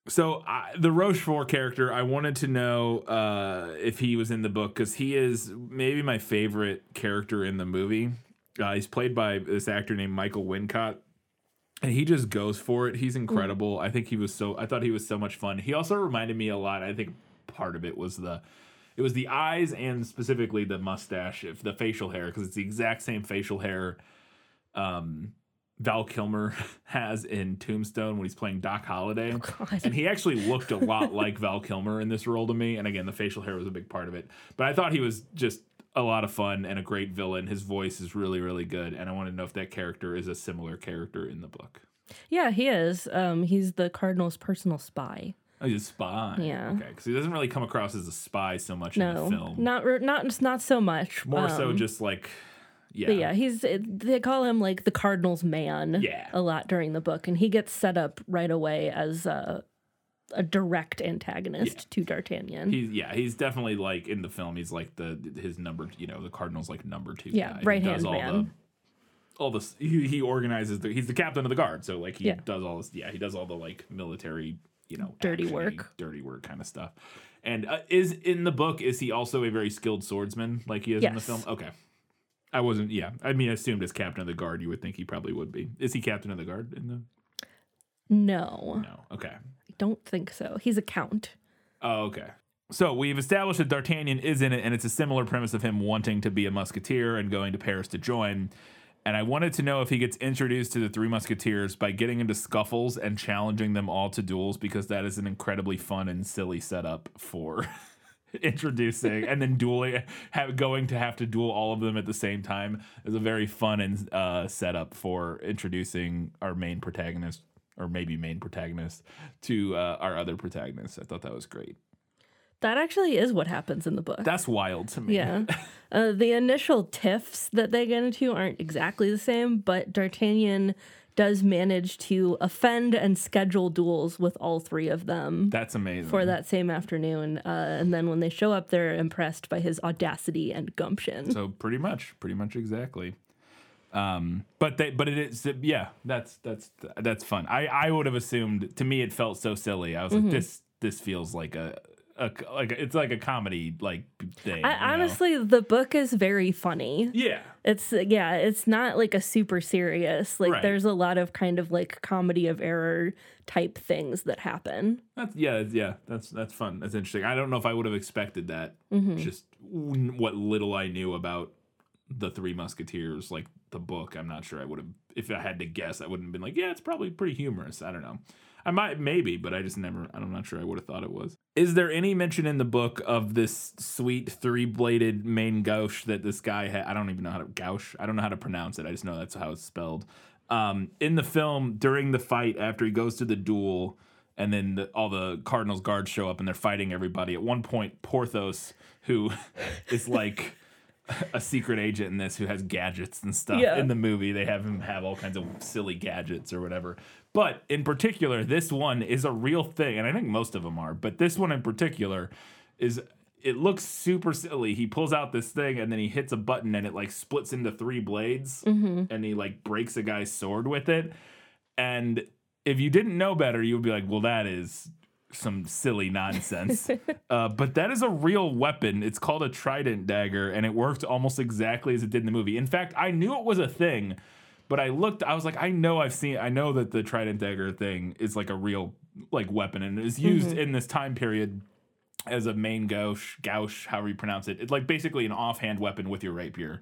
Speaker 1: So I, the Rochefort character, I wanted to know uh, if he was in the book because he is maybe my favorite character in the movie. Uh, he's played by this actor named Michael Wincott and he just goes for it. He's incredible. I think he was so. I thought he was so much fun. He also reminded me a lot. I think part of it was the, it was the eyes and specifically the mustache, if the facial hair, because it's the exact same facial hair. Um, Val Kilmer (laughs) has in Tombstone when he's playing Doc Holliday,
Speaker 3: God.
Speaker 1: and he actually looked a lot (laughs) like Val Kilmer in this role to me. And again, the facial hair was a big part of it. But I thought he was just a lot of fun and a great villain. His voice is really, really good, and I want to know if that character is a similar character in the book.
Speaker 3: yeah he is um he's the cardinal's personal spy.
Speaker 1: Oh, he's a spy.
Speaker 3: Yeah.
Speaker 1: Okay, because he doesn't really come across as a spy so much in the film.
Speaker 3: not not not so much.
Speaker 1: More so
Speaker 3: um,
Speaker 1: just like, yeah.
Speaker 3: But yeah, he's they call him like the Cardinal's man
Speaker 1: Yeah.
Speaker 3: a lot during the book, and he gets set up right away as a, a direct antagonist to D'Artagnan.
Speaker 1: He's yeah, he's definitely like in the film. He's like the his number, you know, the Cardinal's like number two.
Speaker 3: Yeah,
Speaker 1: guy.
Speaker 3: Right-hand
Speaker 1: does all
Speaker 3: man.
Speaker 1: The, all this, he, he organizes. The, he's the captain of the guard, so like he
Speaker 3: Yeah.
Speaker 1: does all this. Yeah, he does all the like military, you know,
Speaker 3: Dirty work.
Speaker 1: dirty work kind of stuff. And uh, is in the book is he also a very skilled swordsman like he is in the film? Okay, I wasn't. Yeah, I mean, I assumed as captain of the guard, you would think he probably would be. Is he captain of the guard in the?
Speaker 3: no,
Speaker 1: No. Okay.
Speaker 3: I don't think so. He's a count.
Speaker 1: Oh, okay. So we've established that D'Artagnan is in it, and it's a similar premise of him wanting to be a musketeer and going to Paris to join. And I wanted to know if he gets introduced to the Three Musketeers by getting into scuffles and challenging them all to duels, because that is an incredibly fun and silly setup for (laughs) introducing and then dueling, have, going to have to duel all of them at the same time is a very fun and uh, setup for introducing our main protagonist, or maybe main protagonist, to uh, our other protagonists. I thought that was great.
Speaker 3: That actually is what happens in the book.
Speaker 1: That's wild to me.
Speaker 3: yeah. (laughs) Uh, the initial tiffs that they get into aren't exactly the same, but D'Artagnan does manage to offend and schedule duels with all three of them
Speaker 1: That's amazing.
Speaker 3: for that same afternoon. Uh, and then when they show up, they're impressed by his audacity and gumption.
Speaker 1: So pretty much, pretty much exactly. Um, but they, but it is, yeah, that's that's that's fun. I I would have assumed. To me, it felt so silly. I was
Speaker 3: Mm-hmm.
Speaker 1: like, this this feels like a. A, like it's like a comedy like thing.
Speaker 3: I,
Speaker 1: know?
Speaker 3: honestly, the book is very funny.
Speaker 1: yeah,
Speaker 3: It's yeah, it's not like a super serious. Like
Speaker 1: Right.
Speaker 3: there's a lot of kind of like comedy of error type things that happen.
Speaker 1: That's yeah, yeah. That's that's fun. That's interesting. I don't know if I would have expected that.
Speaker 3: Mm-hmm.
Speaker 1: Just what little I knew about the Three Musketeers, like the book. I'm not sure I would have. If I had to guess, I wouldn't have been like, yeah, it's probably pretty humorous. I don't know. I might maybe, but I just never. I'm not sure. I would have thought it was. Is there any mention in the book of this sweet three bladed main gauche that this guy had? I don't even know how to gauche. I don't know how to pronounce it. I just know that's how it's spelled. Um, in the film, during the fight, after he goes to the duel, and then the, all the Cardinals guards show up and they're fighting everybody. At one point, Porthos, who (laughs) is like a secret agent in this, who has gadgets and stuff
Speaker 3: Yeah.
Speaker 1: in the movie, they have him have all kinds of silly gadgets or whatever. But in particular, this one is a real thing, and I think most of them are. But this one in particular is. It looks super silly. He pulls out this thing and then he hits a button and it like splits into three blades and he like breaks a guy's sword with it. And if you didn't know better, you would be like, well, that is some silly nonsense. (laughs) uh, but that is a real weapon. It's called a trident dagger, and it worked almost exactly as it did in the movie. In fact, I knew it was a thing, but I looked, I was like, I know I've seen, I know that the trident dagger thing is like a real like weapon and is used in this time period as a main gauche, gauche, however you pronounce it. It's like basically an offhand weapon with your rapier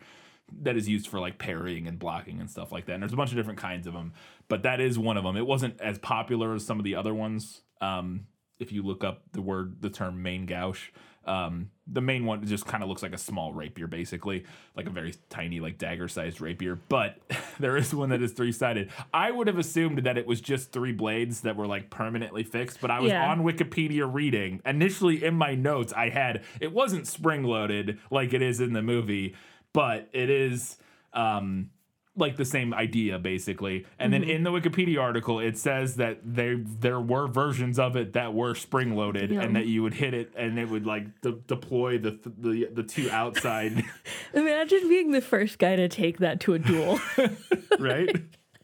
Speaker 1: that is used for like parrying and blocking and stuff like that. And there's a bunch of different kinds of them, but that is one of them. It wasn't as popular as some of the other ones. Um, if you look up the word, the term main gauche, um, the main one just kind of looks like a small rapier, basically, like a very tiny, like dagger sized rapier. But (laughs) there is one that is three sided. I would have assumed that it was just three blades that were like permanently fixed, but I was
Speaker 3: Yeah.
Speaker 1: on Wikipedia reading. Initially, in my notes, I had it wasn't spring loaded like it is in the movie, but it is um, like the same idea basically. And then in the Wikipedia article, it says that there there were versions of it that were spring loaded,
Speaker 3: Yeah.
Speaker 1: and that you would hit it and it would like de- deploy the the the two outside, (laughs)
Speaker 3: Imagine being the first guy to take that to a duel. (laughs)
Speaker 1: right?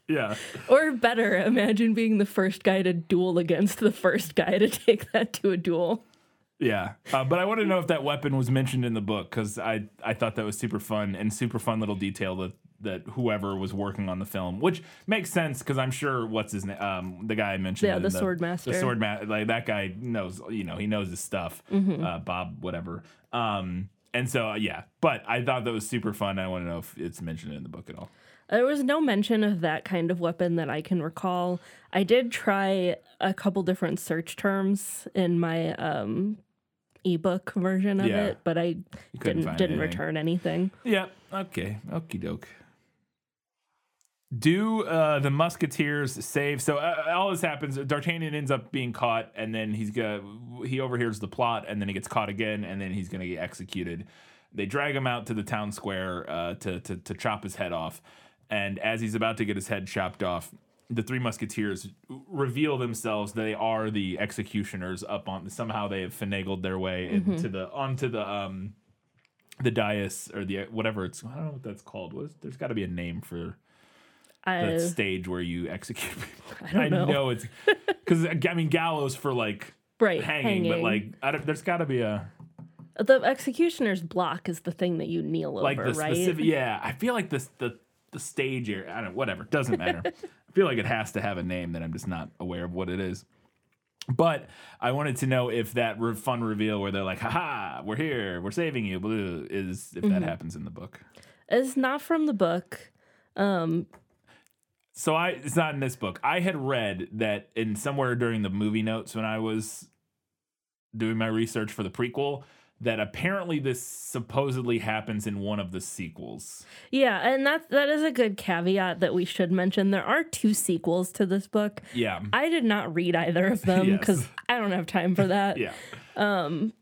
Speaker 1: Yeah.
Speaker 3: or better, imagine being the first guy to duel against the first guy to take that to a duel.
Speaker 1: Yeah, uh, but I want to know if that weapon was mentioned in the book because I I thought that was super fun and super fun little detail that that whoever was working on the film, which makes sense because I'm sure what's his name, um, the guy I mentioned,
Speaker 3: Yeah,
Speaker 1: in
Speaker 3: the sword master.
Speaker 1: the sword master, like that guy knows, you know, he knows his stuff,
Speaker 3: Mm-hmm.
Speaker 1: uh, Bob, whatever. Um, and so uh, yeah, but I thought that was super fun. I want to know if it's mentioned in the book at all.
Speaker 3: There was no mention of that kind of weapon that I can recall. I did try a couple different search terms in my um, ebook version of
Speaker 1: Yeah.
Speaker 3: it, but I didn't didn't
Speaker 1: anything.
Speaker 3: return anything.
Speaker 1: Yeah. Okay. Okie doke. Do uh, the Musketeers save? So uh, all this happens. D'Artagnan ends up being caught, and then he's got he overhears the plot, and then he gets caught again, and then he's gonna get executed. They drag him out to the town square uh, to, to to chop his head off, and as he's about to get his head chopped off, the three Musketeers reveal themselves. They are the executioners. Up on somehow they have finagled their way into the onto the um the dais or the whatever it's I don't know what that's called. What is, there's got to be a name for
Speaker 3: I,
Speaker 1: that stage where you execute (laughs) people.
Speaker 3: I don't know.
Speaker 1: know it's because I mean gallows for like
Speaker 3: right,
Speaker 1: hanging, but like I don't, there's got to be a
Speaker 3: the executioner's block is the thing that you kneel
Speaker 1: like
Speaker 3: over,
Speaker 1: the
Speaker 3: right?
Speaker 1: specific. Yeah, I feel like this the the stage area. I don't whatever doesn't matter. (laughs) I feel like it has to have a name that I'm just not aware of what it is. But I wanted to know if that re- fun reveal where they're like, "Ha we're here, we're saving you," blue, is if
Speaker 3: Mm-hmm.
Speaker 1: that happens in the book.
Speaker 3: It's not from the book. Um,
Speaker 1: So I it's not in this book. I had read that in somewhere during the movie notes when I was doing my research for the prequel that apparently this supposedly happens in one of the sequels.
Speaker 3: yeah, and that that is a good caveat that we should mention. There are two sequels to this book.
Speaker 1: Yeah.
Speaker 3: I did not read either of them (laughs)
Speaker 1: Yes.
Speaker 3: because I don't have time for that.
Speaker 1: yeah.
Speaker 3: Um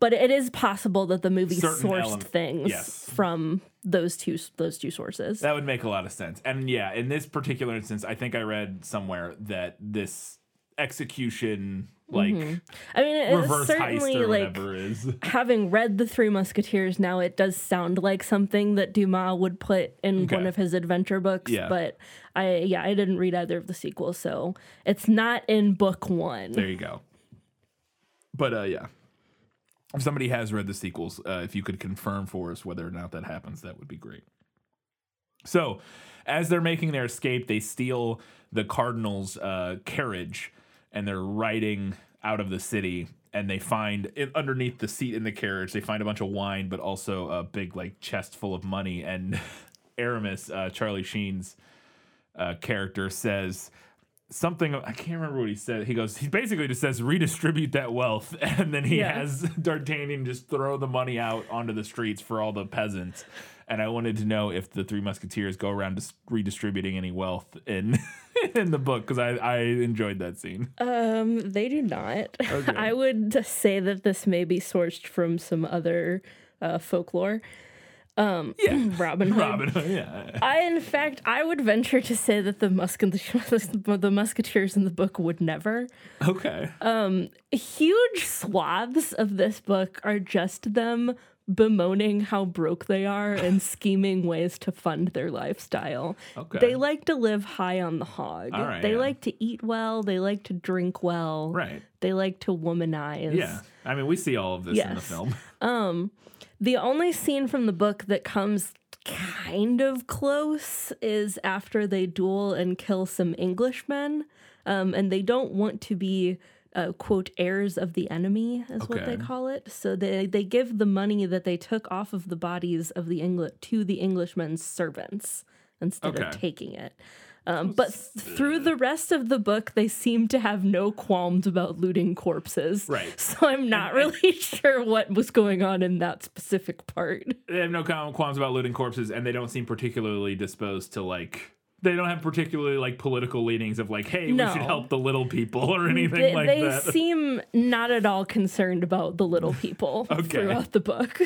Speaker 3: but it is possible that the movie
Speaker 1: Certain
Speaker 3: sourced things
Speaker 1: yes.
Speaker 3: from those two those two sources.
Speaker 1: That would make a lot of sense. And yeah, in this particular instance, I think I read somewhere that this execution, like
Speaker 3: I mean, it's
Speaker 1: reverse heist
Speaker 3: certainly
Speaker 1: or
Speaker 3: like
Speaker 1: whatever, is (laughs)
Speaker 3: having read the Three Musketeers now, it does sound like something that Dumas would put in
Speaker 1: Okay.
Speaker 3: one of his adventure books.
Speaker 1: Yeah.
Speaker 3: But I, yeah, I didn't read either of the sequels, so it's not in book one.
Speaker 1: there you go. But uh, yeah, if somebody has read the sequels, uh, if you could confirm for us whether or not that happens, that would be great. So, as they're making their escape, they steal the Cardinals' uh, carriage and they're riding out of the city. And they find it, underneath the seat in the carriage, they find a bunch of wine, but also a big like chest full of money. And (laughs) Aramis, uh, Charlie Sheen's uh, character, says something. I can't remember what he said. He goes, he basically just says, redistribute that wealth, (laughs) and then he
Speaker 3: Yeah.
Speaker 1: has (laughs) D'Artagnan just throw the money out onto the streets for all the peasants. And I wanted to know if the Three Musketeers go around just redistributing any wealth in (laughs) in the book because I I enjoyed that scene.
Speaker 3: Um, they do not. I would say that this may be sourced from some other uh, folklore. Um,
Speaker 1: Yeah. (laughs)
Speaker 3: Robin Hood.
Speaker 1: Robin Hood, yeah.
Speaker 3: I, in fact, I would venture to say that the musket (laughs) the musketeers in the book would never.
Speaker 1: Okay.
Speaker 3: Huge swaths of this book are just them bemoaning how broke they are (laughs) and scheming ways to fund their lifestyle.
Speaker 1: Okay.
Speaker 3: They like to live high on the hog.
Speaker 1: All right,
Speaker 3: they
Speaker 1: yeah.
Speaker 3: like to eat well. They like to drink well.
Speaker 1: Right.
Speaker 3: They like to womanize.
Speaker 1: Yeah. I mean, we see all of this in the
Speaker 3: Yes.
Speaker 1: film.
Speaker 3: The only scene from the book that comes kind of close is after they duel and kill some Englishmen. Um, and they don't want to be, uh, quote, heirs of the enemy, is what they call it. So they, they give the money that they took off of the bodies of the Engli- to the Englishmen's servants instead of taking it. Um, but th- through the rest of the book, they seem to have no qualms about looting corpses.
Speaker 1: Right. (laughs)
Speaker 3: So I'm not really (laughs) sure what was going on in that specific part.
Speaker 1: they have no qualms about looting corpses and they don't seem particularly disposed to like they don't have particularly like political leanings of like hey we should help the little people or anything
Speaker 3: They,
Speaker 1: like
Speaker 3: they
Speaker 1: that They
Speaker 3: seem not at all concerned about the little people (laughs)
Speaker 1: Okay.
Speaker 3: throughout the book.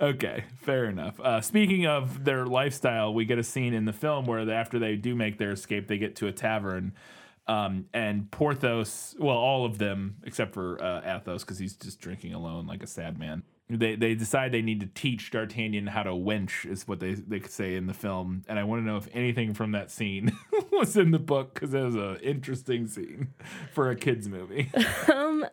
Speaker 1: Okay fair enough uh, speaking of their lifestyle we get a scene in the film where after they do make their escape they get to a tavern um, and Porthos, well, all of them except for uh, Athos, because he's just drinking alone like a sad man. They they decide they need to teach D'Artagnan how to wench, is what they they say in the film. And I want to know if anything from that scene (laughs) was in the book because it was an interesting scene for a kids movie. (laughs)
Speaker 3: Um,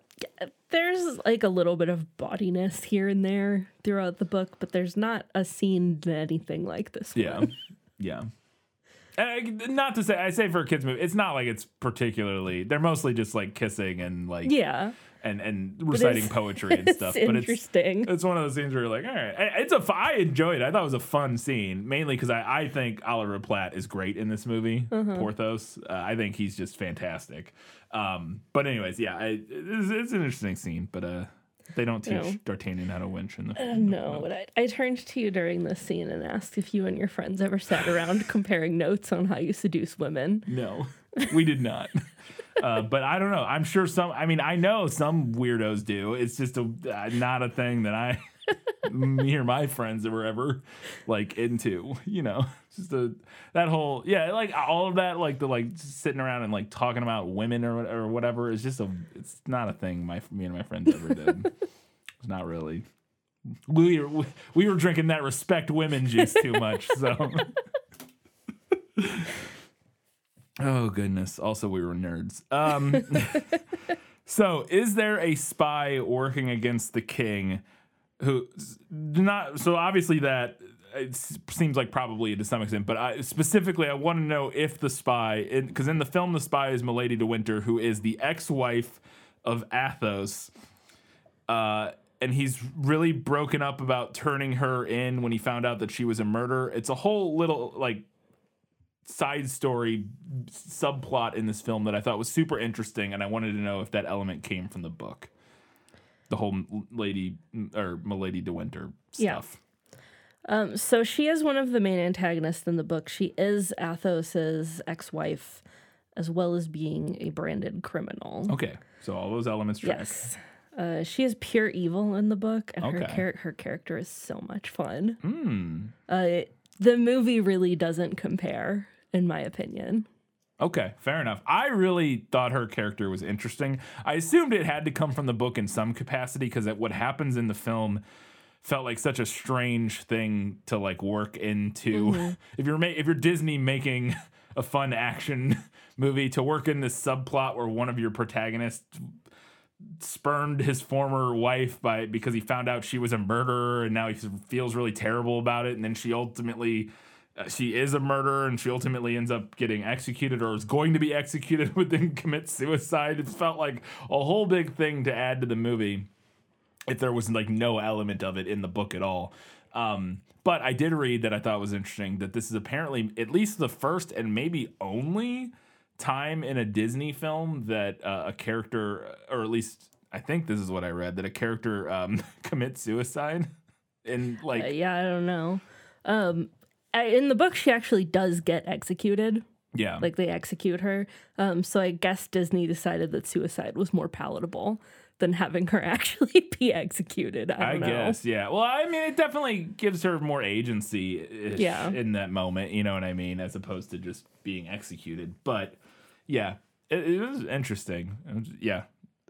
Speaker 3: there's like a little bit of bawdiness here and there throughout the book, but there's not a scene that anything like this
Speaker 1: Yeah,
Speaker 3: one. (laughs)
Speaker 1: yeah. And I- not to say I say for a kids movie, it's not like it's particularly. They're mostly just like kissing and like
Speaker 3: Yeah.
Speaker 1: And and reciting poetry and (laughs)
Speaker 3: it's
Speaker 1: stuff. But it's
Speaker 3: interesting.
Speaker 1: It's one of those scenes where you're like, all right, it's a. I enjoyed it. I thought it was a fun scene, mainly because I I think Oliver Platt is great in this movie.
Speaker 3: Uh-huh.
Speaker 1: Porthos, uh, I think he's just fantastic. Um, but anyways, yeah, I, it's, it's an interesting scene, but uh, they don't teach
Speaker 3: No.
Speaker 1: D'Artagnan how to winch in the.
Speaker 3: Uh, no, but I, I turned to you during this scene and asked if you and your friends ever sat around (laughs) comparing notes on how you seduce women.
Speaker 1: No, we did not. (laughs) Uh, but I don't know. I'm sure some. I mean, I know some weirdos do. It's just a uh, not a thing that I, (laughs) me or my friends that were ever like into. You know, just a that whole yeah, like all of that, like the like sitting around and like talking about women or or whatever is just a. It's not a thing. My me and my friends ever did. it's not really. We were, we were drinking that respect women juice too much, so. (laughs) Oh goodness. Also we were nerds. Um (laughs) (laughs) So, is there a spy working against the king who not so obviously that it seems like probably to some extent, but I, specifically I want to know if the spy because in, the film the spy is Milady de Winter who is the ex-wife of Athos uh, and he's really broken up about turning her in when he found out that she was a murderer. It's a whole little like side story subplot in this film that I thought was super interesting, and I wanted to know if that element came from the book. The whole lady or Milady de Winter
Speaker 3: Yeah.
Speaker 1: stuff.
Speaker 3: Um, so she is one of the main antagonists in the book. She is Athos's ex-wife, as well as being a branded criminal.
Speaker 1: Okay, so all those elements track.
Speaker 3: Yes. Uh, she is pure evil in the book, and her char- her character is so much fun.
Speaker 1: Hmm.
Speaker 3: Uh, the movie really doesn't compare, in my opinion.
Speaker 1: Okay, fair enough. I really thought her character was interesting. I assumed it had to come from the book in some capacity because what happens in the film felt like such a strange thing to like work into. Mm-hmm. (laughs) If you're ma- if you're Disney making a fun action (laughs) movie to work in this subplot where one of your protagonists spurned his former wife by because he found out she was a murderer and now he feels really terrible about it and then she ultimately she is a murderer and she ultimately ends up getting executed or is going to be (laughs) executed but then commit suicide it felt like a whole big thing to add to the movie if there was like no element of it in the book at all um, but i did read that i thought was interesting that this is apparently at least the first and maybe only time in a Disney film that uh, a character, or at least I think this is what I read, that a character um, (laughs) commits suicide. And like,
Speaker 3: Uh, yeah, I don't know. Um, in the book, she actually does get executed.
Speaker 1: yeah,
Speaker 3: Like they execute her. Um, so I guess Disney decided that suicide was more palatable than having her (laughs) actually be executed. I
Speaker 1: I guess, yeah. Well, I mean, it definitely gives her more agency
Speaker 3: Yeah.
Speaker 1: in that moment, you know what I mean, as opposed to just being executed. But yeah, it, it was interesting. It was- yeah,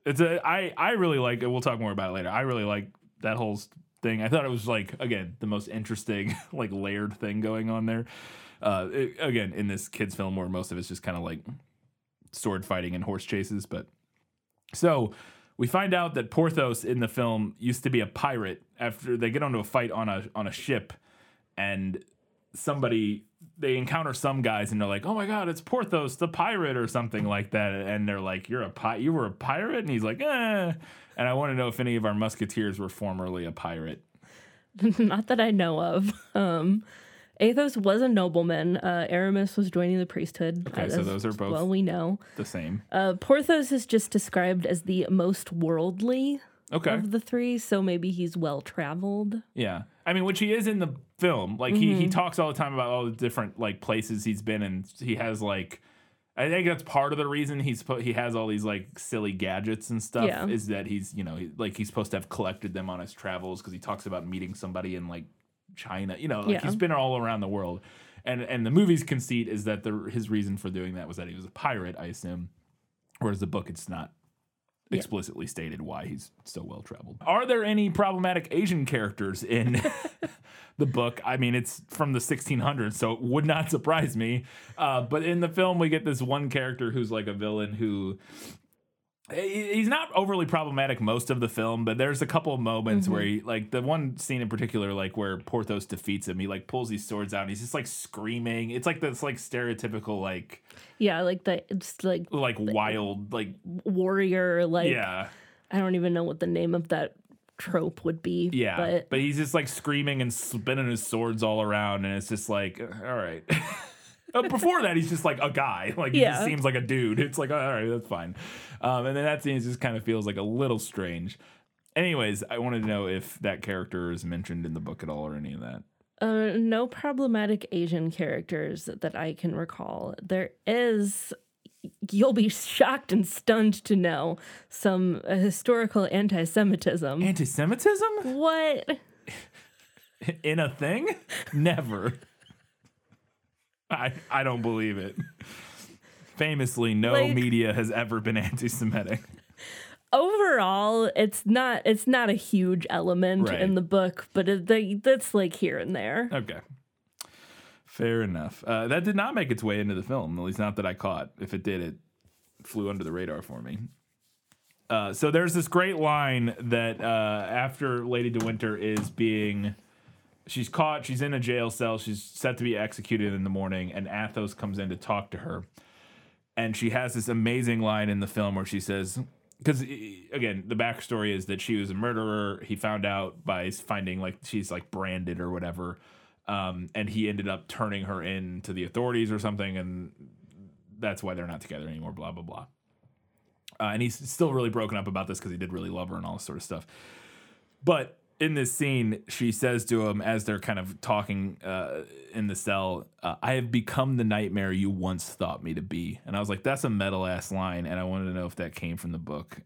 Speaker 1: it's a I I really like it. We'll talk more about it later. I really like that whole thing. I thought it was like again the most interesting (laughs) like layered thing going on there. Uh, it- again in this kids film where most of it's just kind of like sword fighting and horse chases, but so we find out that Porthos in the film used to be a pirate after they get onto a fight on a on a ship and somebody they encounter some guys and they're like, "Oh my god, it's Porthos the pirate or something like that." And they're like, "You're a pi- you were a pirate?" And he's like, "Eh." And I want to know if any of our musketeers were formerly a pirate. (laughs)
Speaker 3: Not that I know of. Um, Athos was a nobleman. Uh, Aramis was joining the priesthood.
Speaker 1: Okay, so those are both-
Speaker 3: Well, we know.
Speaker 1: The same.
Speaker 3: Uh, Porthos is just described as the most worldly
Speaker 1: Okay.
Speaker 3: of the three, so maybe he's well traveled.
Speaker 1: Yeah. I mean, which he is in the film. Like he he mm-hmm. talks all the time about all the different like places he's been and he has like I think that's part of the reason he's put he has all these like silly gadgets and stuff
Speaker 3: Yeah.
Speaker 1: is that he's, you know, he, like he's supposed to have collected them on his travels cuz he talks about meeting somebody in like China, you know, like
Speaker 3: Yeah.
Speaker 1: he's been all around the world. And and the movie's conceit is that the his reason for doing that was that he was a pirate, I assume. Whereas the book it's not explicitly stated why he's so well traveled. Are there any problematic Asian characters in (laughs) the book? I mean, it's from the 1600s, so it would not surprise me. Uh, but in the film, we get this one character who's like a villain who. He's not overly problematic most of the film, but there's a couple of moments where he, like, the one scene in particular, like where Porthos defeats him, he like pulls these swords out and he's just like screaming. It's like this like stereotypical like
Speaker 3: Yeah, like the it's like
Speaker 1: like wild like
Speaker 3: warrior. Like
Speaker 1: yeah
Speaker 3: I don't even know what the name of that trope would be.
Speaker 1: Yeah,
Speaker 3: but,
Speaker 1: but, he's just like screaming and spinning his swords all around, and it's just like, all right. (laughs) Before that, he's just like a guy. Like he just seems like a dude. It's like, all right, that's fine. Um, and then that scene just kind of feels like a little strange. Anyways, I wanted to know if that character is mentioned in the book at all or any of that.
Speaker 3: Uh, no problematic Asian characters that I can recall. There is, you'll be shocked and stunned to know, some uh, historical anti Semitism.
Speaker 1: Anti-Semitism
Speaker 3: What? (laughs)
Speaker 1: in a thing? Never. I I don't believe it. Famously, no
Speaker 3: Like-
Speaker 1: media has ever been anti-Semitic.
Speaker 3: Overall, it's not it's not a huge element
Speaker 1: Right.
Speaker 3: in the book, but it, they, that's like here and there.
Speaker 1: Okay. Fair enough. Uh, that did not make its way into the film, at least not that I caught. If it did, it flew under the radar for me. Uh, so there's this great line that uh, after Lady De Winter is being, she's caught, she's in a jail cell, she's set to be executed in the morning, and Athos comes in to talk to her. And she has this amazing line in the film where she says, because again, the backstory is that she was a murderer. He found out by finding like she's like branded or whatever, um, and he ended up turning her in to the authorities or something, and that's why they're not together anymore. Blah blah blah. Uh, and he's still really broken up about this because he did really love her and all this sort of stuff. But in this scene, she says to him as they're kind of talking uh, in the cell, uh, "I have become the nightmare you once thought me to be." And I was like, "That's a metal ass line," and I wanted to know if that came from the book.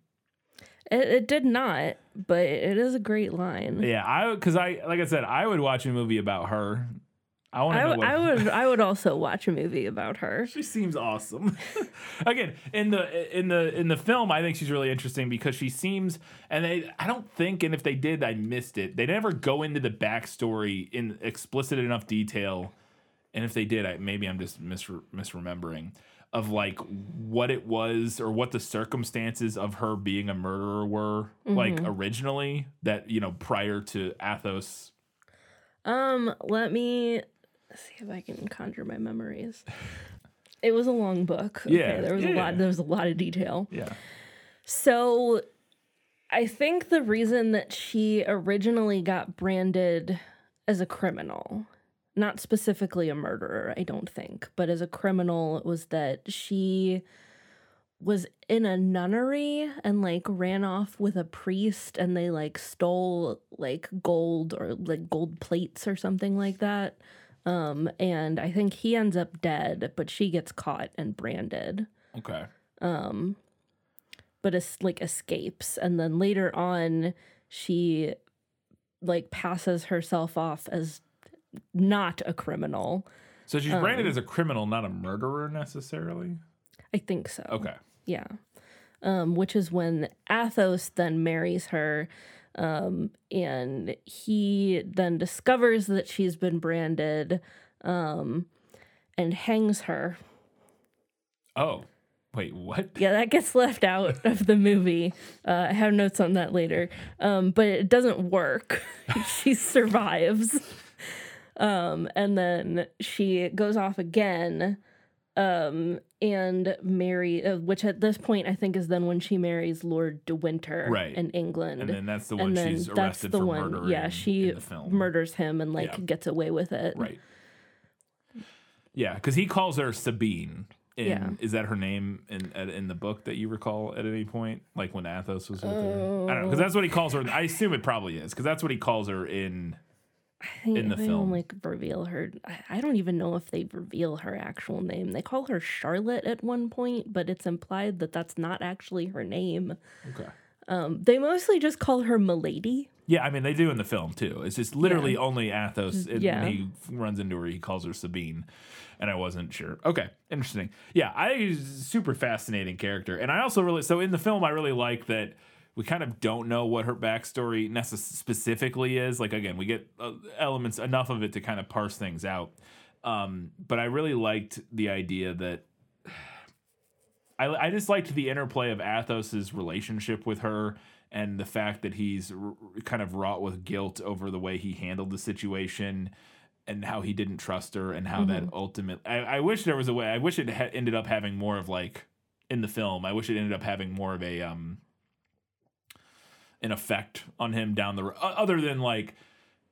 Speaker 3: It, it did not, but it is a great line.
Speaker 1: Yeah, I because I like I said I would watch a movie about her. I want to
Speaker 3: I,
Speaker 1: know what
Speaker 3: I (laughs) would I would also watch a movie about her.
Speaker 1: She seems awesome. (laughs) Again, in the in the in the film, I think she's really interesting because she seems, and they, I don't think, and if they did, I missed it. They never go into the backstory in explicit enough detail, and if they did, I maybe I'm just mis- misremembering of like what it was or what the circumstances of her being a murderer were like originally that you know prior to Athos.
Speaker 3: Um, let me see if I can conjure my memories. (laughs) It was a long book. Okay,
Speaker 1: Yeah,
Speaker 3: there was a
Speaker 1: yeah.
Speaker 3: lot. There was a lot of detail.
Speaker 1: Yeah.
Speaker 3: So, I think the reason that she originally got branded as a criminal, not specifically a murderer, I don't think, but as a criminal, it was that she was in a nunnery and like ran off with a priest and they like stole like gold or like gold plates or something like that. Um and I think he ends up dead, but she gets caught and branded
Speaker 1: Okay.
Speaker 3: Um, but es- like escapes and then later on she like passes herself off as not a criminal
Speaker 1: So she's branded as a criminal, not a murderer necessarily.
Speaker 3: i think so
Speaker 1: Okay.
Speaker 3: yeah um which is when athos then marries her um and he then discovers that she's been branded um and hangs her
Speaker 1: Oh, wait, what?
Speaker 3: Yeah, that gets left out of the movie. Uh, I have notes on that later. Um, but it doesn't work. (laughs) she survives. Um, and then she goes off again um, and marry, uh, which at this point I think is then when she marries Lord De Winter
Speaker 1: Right.
Speaker 3: in England.
Speaker 1: And then that's the one she's
Speaker 3: that's
Speaker 1: arrested
Speaker 3: the
Speaker 1: for
Speaker 3: one.
Speaker 1: murdering.
Speaker 3: Yeah, she
Speaker 1: in film.
Speaker 3: murders him and like
Speaker 1: Yeah.
Speaker 3: gets away with it.
Speaker 1: Right. Yeah, because he calls her Sabine. In,
Speaker 3: Yeah.
Speaker 1: Is that her name in in the book that you recall at any point? Like when Athos was with her? I don't know. Because that's what he calls her. I assume it probably is. Because that's what he calls her in.
Speaker 3: I think
Speaker 1: in the
Speaker 3: they
Speaker 1: film.
Speaker 3: don't like reveal her. I, don't even know if they reveal her actual name. They call her Charlotte at one point, but it's implied that that's not actually her name.
Speaker 1: Okay.
Speaker 3: Um, they mostly just call her Milady.
Speaker 1: Yeah, I mean they do in the film too. It's just literally only Athos. And
Speaker 3: Yeah.
Speaker 1: When he runs into her, he calls her Sabine, and I wasn't sure. Okay, interesting. Yeah, I super fascinating character, and I also really so in the film I really like that we kind of don't know what her backstory necess- specifically is. Like again, we get uh, elements enough of it to kind of parse things out. Um, but I really liked the idea that (sighs) I, I just liked the interplay of Athos's relationship with her and the fact that he's r- kind of wrought with guilt over the way he handled the situation and how he didn't trust her and how that ultimately I, I wish there was a way I wish it ha- ended up having more of like in the film I wish it ended up having more of a um an effect on him down the road other than like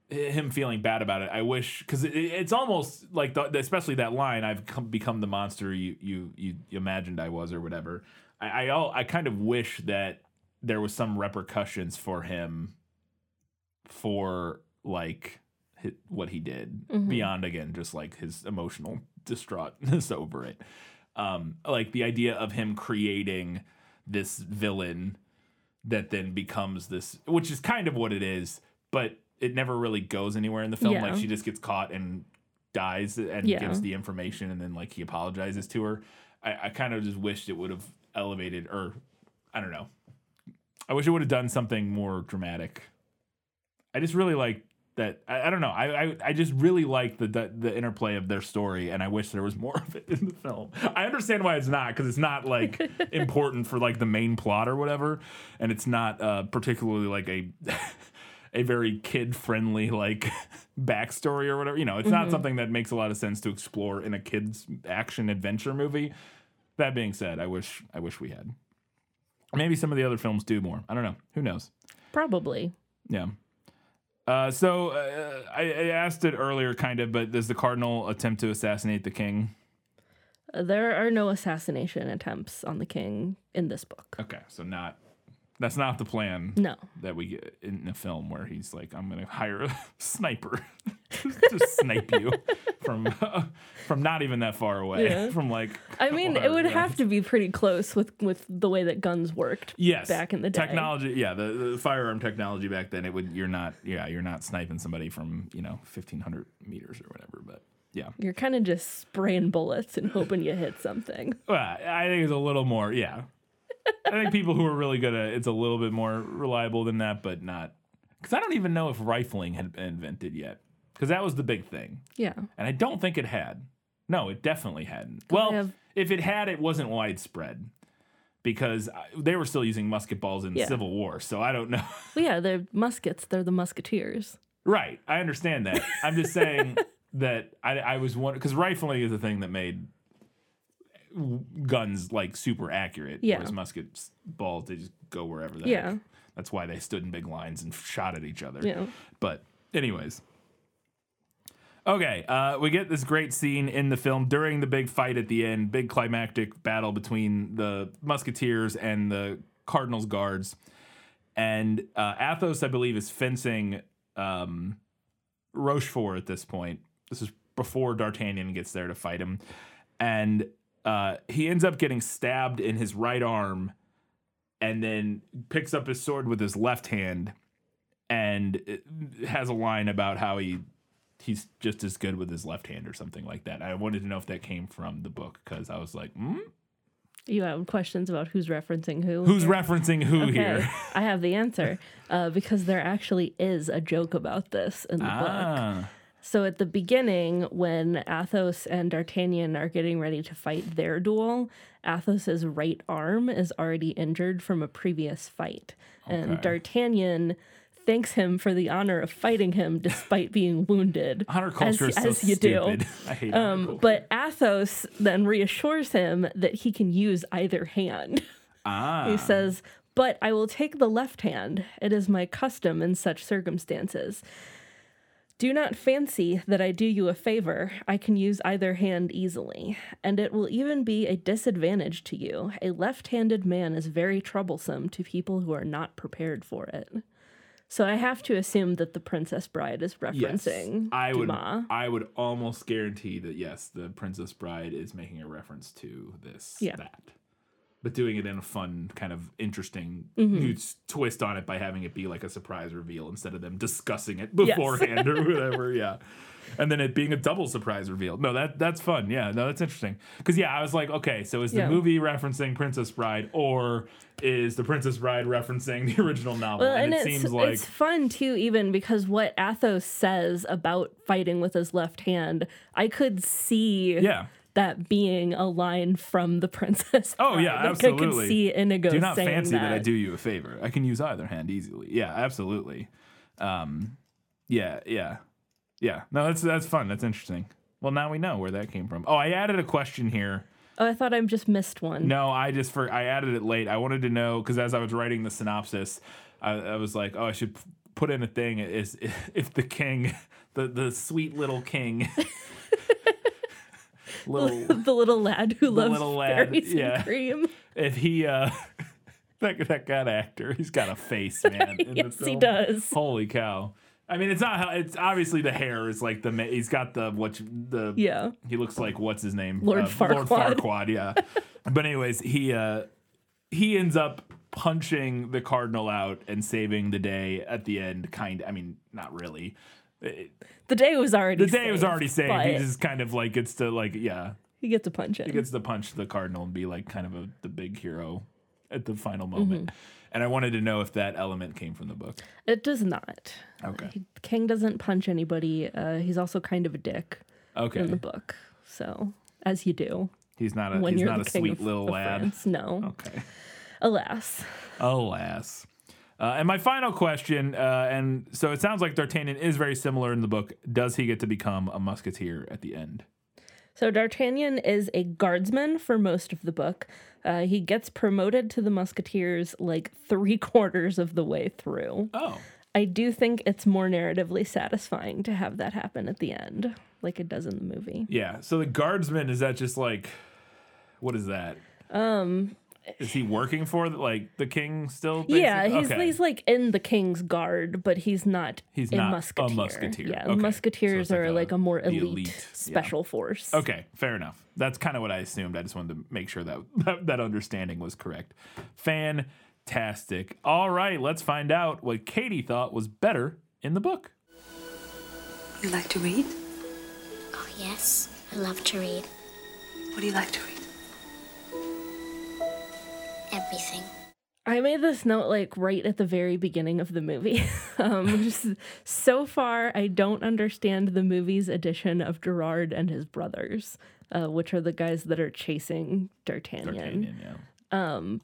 Speaker 1: him feeling bad about it. I wish because it, it's almost like the, especially that line. I've come, become the monster you, you you imagined I was, or whatever. I I, al- I kind of wish that there was some repercussions for him for like what he did beyond again just like his emotional distraughtness (laughs) over it. Um, like the idea of him creating this villain that then becomes this, which is kind of what it is, but it never really goes anywhere in the film.
Speaker 3: Yeah.
Speaker 1: Like she just gets caught and dies and
Speaker 3: Yeah.
Speaker 1: gives the information, and then like he apologizes to her. I, I kind of just wished it would have elevated, or I don't know. I wish it would have done something more dramatic. I just really like that. I, I don't know. I, I I just really like the, the the interplay of their story, and I wish there was (laughs) more of it in the film. I understand why it's not because it's not like (laughs) important for like the main plot or whatever, and it's not uh, particularly like a (laughs) a very kid friendly like backstory or whatever. You know, it's not something that makes a lot of sense to explore in a kids action adventure movie. That being said, I wish I wish we had. Maybe some of the other films do more. I don't know. Who knows?
Speaker 3: Probably.
Speaker 1: Yeah. Uh, so uh, I, I asked it earlier, kind of, but does the cardinal attempt to assassinate the king?
Speaker 3: There are no assassination attempts on the king in this book.
Speaker 1: Okay, so not that's not the plan
Speaker 3: No.
Speaker 1: that we get in the film where he's like, I'm gonna hire a (laughs) sniper (laughs) to snipe you from (laughs) from not even that far away.
Speaker 3: Yeah.
Speaker 1: From like
Speaker 3: I mean, it would have to be pretty close with with the way that guns worked.
Speaker 1: yes
Speaker 3: back in the day.
Speaker 1: technology. Yeah, the, the firearm technology back then. It would you're not yeah you're not sniping somebody from you know 1500 meters or whatever. But yeah,
Speaker 3: You're kind of just spraying bullets and hoping you hit something.
Speaker 1: well, I think it's a little more yeah. I think people who are really good at it, it's a little bit more reliable than that, but not because I don't even know if rifling had been invented yet because that was the big thing.
Speaker 3: Yeah.
Speaker 1: And I don't think it had. No, it definitely hadn't. Well,
Speaker 3: have-
Speaker 1: if it had, it wasn't widespread because they were still using musket balls in the
Speaker 3: Yeah.
Speaker 1: Civil War. So I don't know. (laughs)
Speaker 3: Well, yeah, they're muskets. They're the musketeers.
Speaker 1: right. I understand that. I'm just saying (laughs) that I, I was one because rifling is the thing that made guns like super accurate.
Speaker 3: Yeah.
Speaker 1: Whereas musket balls, they just go wherever they
Speaker 3: Yeah.
Speaker 1: That's why they stood in big lines and shot at each other.
Speaker 3: Yeah.
Speaker 1: But anyways. Okay, uh, we get this great scene in the film during the big fight at the end, big climactic battle between the Musketeers and the Cardinals guards. And uh, Athos, I believe, is fencing um, Rochefort at this point. This is before D'Artagnan gets there to fight him. And uh, he ends up getting stabbed in his right arm and then picks up his sword with his left hand and has a line about how he he's just as good with his left hand or something like that. I wanted to know if that came from the book because I was like, hmm?
Speaker 3: You have questions about who's referencing who?
Speaker 1: who's
Speaker 3: here?
Speaker 1: referencing who
Speaker 3: Okay,
Speaker 1: here?
Speaker 3: I have the answer uh, because there actually is a joke about this in the book. So at the beginning, when Athos and D'Artagnan are getting ready to fight their duel, Athos's right arm is already injured from a previous fight, and D'Artagnan thanks him for the honor of fighting him despite being wounded. (laughs)
Speaker 1: honor culture
Speaker 3: as,
Speaker 1: is so
Speaker 3: as you do.
Speaker 1: stupid. (laughs) I hate
Speaker 3: Um, but Athos then reassures him that he can use either hand.
Speaker 1: ah,
Speaker 3: He says, But I will take the left hand. It is my custom in such circumstances. Do not fancy that I do you a favor. I can use either hand easily, and it will even be a disadvantage to you. A left handed man is very troublesome to people who are not prepared for it. So I have to assume that the Princess Bride is
Speaker 1: yes,
Speaker 3: referencing
Speaker 1: I would.
Speaker 3: Dumas.
Speaker 1: I would almost guarantee that yes, the Princess Bride is making a reference to this.
Speaker 3: Yeah.
Speaker 1: that. But doing it in a fun, kind of interesting
Speaker 3: Mm-hmm.
Speaker 1: new twist on it by having it be like a surprise reveal instead of them discussing it
Speaker 3: Yes. (laughs)
Speaker 1: beforehand or (laughs) whatever. Yeah. And then it being a double surprise reveal. No, that that's fun. Yeah, no, that's interesting. Because yeah, I was like, okay, so is the
Speaker 3: Yeah.
Speaker 1: movie referencing Princess Bride, or is the Princess Bride referencing the original novel?
Speaker 3: Well, and,
Speaker 1: it seems like
Speaker 3: it's fun too, even because what Athos says about fighting with his left hand, I could see
Speaker 1: yeah.
Speaker 3: That being a line from the Princess.
Speaker 1: Oh yeah.
Speaker 3: Like, I
Speaker 1: absolutely.
Speaker 3: could see Inigo
Speaker 1: Do not fancy that. I
Speaker 3: that.
Speaker 1: do you a favor. I can use either hand easily. Yeah, absolutely. Um, yeah, yeah, yeah. No, that's that's fun. That's interesting. Well, now we know where that came from. Oh, I added a question here.
Speaker 3: Oh, I thought I just missed one.
Speaker 1: No, I just for I added it late. I wanted to know because as I was writing the synopsis, I, I was like, oh, I should put in a thing is (laughs) if the king, (laughs) the the sweet little king, (laughs) little (laughs)
Speaker 3: the little lad who loves
Speaker 1: little lad,
Speaker 3: berries
Speaker 1: yeah.
Speaker 3: and cream.
Speaker 1: if he uh (laughs) that that that actor, he's got a face, (laughs) man.
Speaker 3: yes, he does.
Speaker 1: Holy cow! I mean, it's not how it's obviously the hair is like the he's got the what the
Speaker 3: Yeah.
Speaker 1: he looks like what's his name
Speaker 3: Lord
Speaker 1: Lord
Speaker 3: Farquaad.
Speaker 1: Farquaad, yeah. but anyways, he uh he ends up punching the cardinal out and saving the day at the end. Kind, I mean, not really. It-
Speaker 3: The day was already
Speaker 1: the day was
Speaker 3: saved,
Speaker 1: already saved. He just kind of like gets to like yeah
Speaker 3: he gets a punch in.
Speaker 1: he gets to punch the cardinal and be like kind of a, the big hero at the final
Speaker 3: Mm-hmm.
Speaker 1: moment. And I wanted to know if that element came from the book.
Speaker 3: it does not.
Speaker 1: Okay.
Speaker 3: He, King doesn't punch anybody. Uh, he's also kind of a dick
Speaker 1: Okay.
Speaker 3: in the book. So, as you do
Speaker 1: He's not a
Speaker 3: when
Speaker 1: he's
Speaker 3: you're
Speaker 1: not a sweet
Speaker 3: of,
Speaker 1: little
Speaker 3: of
Speaker 1: lad.
Speaker 3: France. No,
Speaker 1: Okay.
Speaker 3: alas.
Speaker 1: Alas. Uh, and my final question, uh, and so it sounds like D'Artagnan is very similar in the book. Does he get to become a musketeer at the end?
Speaker 3: So D'Artagnan is a guardsman for most of the book. Uh, he gets promoted to the Musketeers like three (laughs) quarters of the way through.
Speaker 1: Oh,
Speaker 3: I do think it's more narratively satisfying to have that happen at the end, like it does in the movie.
Speaker 1: yeah. So the guardsman is that just like, what is that? Is he working for like the king still?
Speaker 3: Yeah, he's
Speaker 1: Okay.
Speaker 3: he's like in the king's guard, but he's not.
Speaker 1: He's
Speaker 3: a
Speaker 1: not a
Speaker 3: musketeer.
Speaker 1: musketeer.
Speaker 3: Yeah,
Speaker 1: Okay.
Speaker 3: Musketeers
Speaker 1: it's like
Speaker 3: are
Speaker 1: a-
Speaker 3: like a more
Speaker 1: the
Speaker 3: elite,
Speaker 1: elite, yeah.
Speaker 3: special force.
Speaker 1: Okay, fair enough. That's kind of what I assumed. I just wanted to make sure that (laughs) that, that understanding was correct. Fantastic. All right, let's find out what Katie thought was better in the book.
Speaker 6: You like to read?
Speaker 5: Oh, yes. I love to read.
Speaker 6: What do you like to read?
Speaker 5: Everything.
Speaker 3: I made this note like right at the very beginning of the movie. (laughs) um, just so far, I don't understand the movie's edition of Gerard and his brothers, uh, which are the guys that are chasing D'Artagnan.
Speaker 1: D'Artagnan, yeah.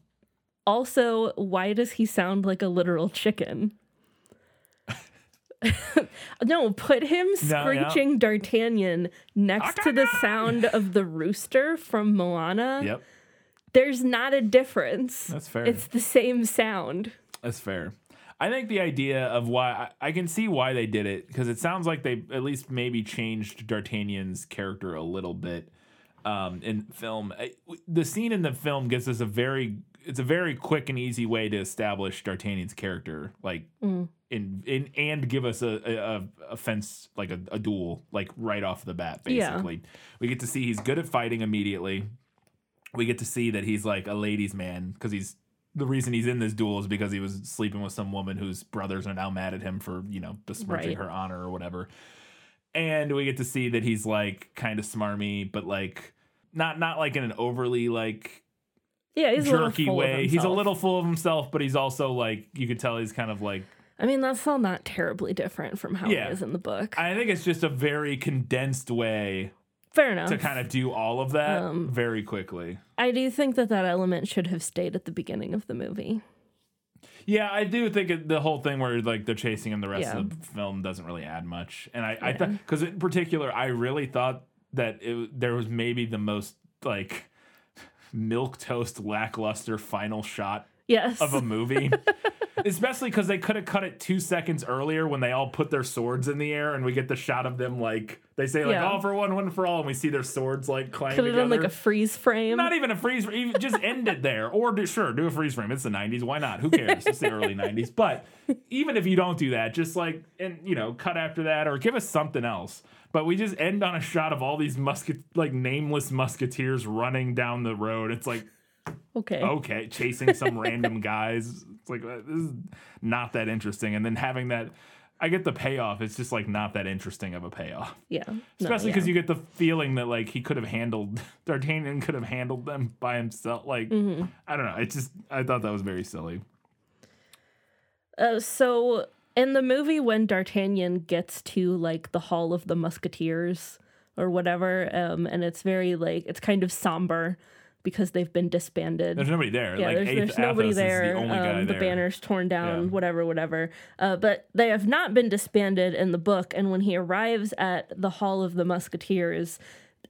Speaker 3: Also, why does he sound like a literal chicken? (laughs) no, put him
Speaker 1: No, yeah.
Speaker 3: screeching D'Artagnan next to the sound of the rooster from Moana.
Speaker 1: Yep,
Speaker 3: There's not a difference.
Speaker 1: That's fair.
Speaker 3: It's the same sound.
Speaker 1: that's fair. I think the idea of why I, I can see why they did it because it sounds like they at least maybe changed D'Artagnan's character a little bit um, in film. The scene in the film gives us a very it's a very quick and easy way to establish D'Artagnan's character, like in, in and give us a a, a, fence like a, a duel like right off the bat.
Speaker 3: Yeah.
Speaker 1: Basically, we get to see he's good at fighting immediately. We get to see that he's like a ladies' man because he's the reason he's in this duel is because he was sleeping with some woman whose brothers are now mad at him for you know besmirching
Speaker 3: Right.
Speaker 1: her honor or whatever. And we get to see that he's like kind of smarmy, but like not not like in an overly like
Speaker 3: Yeah, he's a little
Speaker 1: jerky way. He's a little full of himself, but he's also like you could tell he's kind of like
Speaker 3: I mean, that's all not terribly different from how
Speaker 1: Yeah.
Speaker 3: it is in the book.
Speaker 1: I think it's just a very condensed way
Speaker 3: Fair enough.
Speaker 1: to kind of do all of that
Speaker 3: Um,
Speaker 1: very quickly.
Speaker 3: I do think that that element should have stayed at the beginning of the movie.
Speaker 1: Yeah, I do think it, the whole thing where like they're chasing him the rest
Speaker 3: Yeah.
Speaker 1: of the film doesn't really add much. And I, I thought because in particular, I really thought that it, there was maybe the most like (laughs) milk toast lackluster final shot
Speaker 3: Yes.
Speaker 1: of a movie. (laughs) Especially because they could have cut it two seconds earlier when they all put their swords in the air and we get the shot of them like they say like
Speaker 3: Yeah.
Speaker 1: all for one, one for all, and we see their swords like clang
Speaker 3: Could have done like a freeze frame.
Speaker 1: Not even a freeze. Even just end it there, or do, sure do a freeze frame. It's the '90s. Why not? Who cares? It's the early '90s. But even if you don't do that, just like and you know, cut after that, or give us something else. But we just end on a shot of all these musket like nameless musketeers running down the road. It's like
Speaker 3: okay.
Speaker 1: okay, chasing some (laughs) random guys. It's like uh, this is not that interesting. And then having that, I get the payoff. It's just like not that interesting of a payoff.
Speaker 3: Yeah.
Speaker 1: Especially because
Speaker 3: yeah.
Speaker 1: you get the feeling that like he could have handled (laughs) D'Artagnan could have handled them by himself. Like
Speaker 3: Mm-hmm.
Speaker 1: I don't know. It just I thought that was very silly.
Speaker 3: Uh, so in the movie, when D'Artagnan gets to like the Hall of the Musketeers or whatever, um, and it's very like it's kind of somber because they've been disbanded.
Speaker 1: There's nobody there.
Speaker 3: yeah,
Speaker 1: like
Speaker 3: there's, there's nobody there.
Speaker 1: Is the only guy
Speaker 3: um, the
Speaker 1: there.
Speaker 3: banner's torn down,
Speaker 1: Yeah.
Speaker 3: whatever, whatever. Uh, but they have not been disbanded in the book. And when he arrives at the Hall of the Musketeers,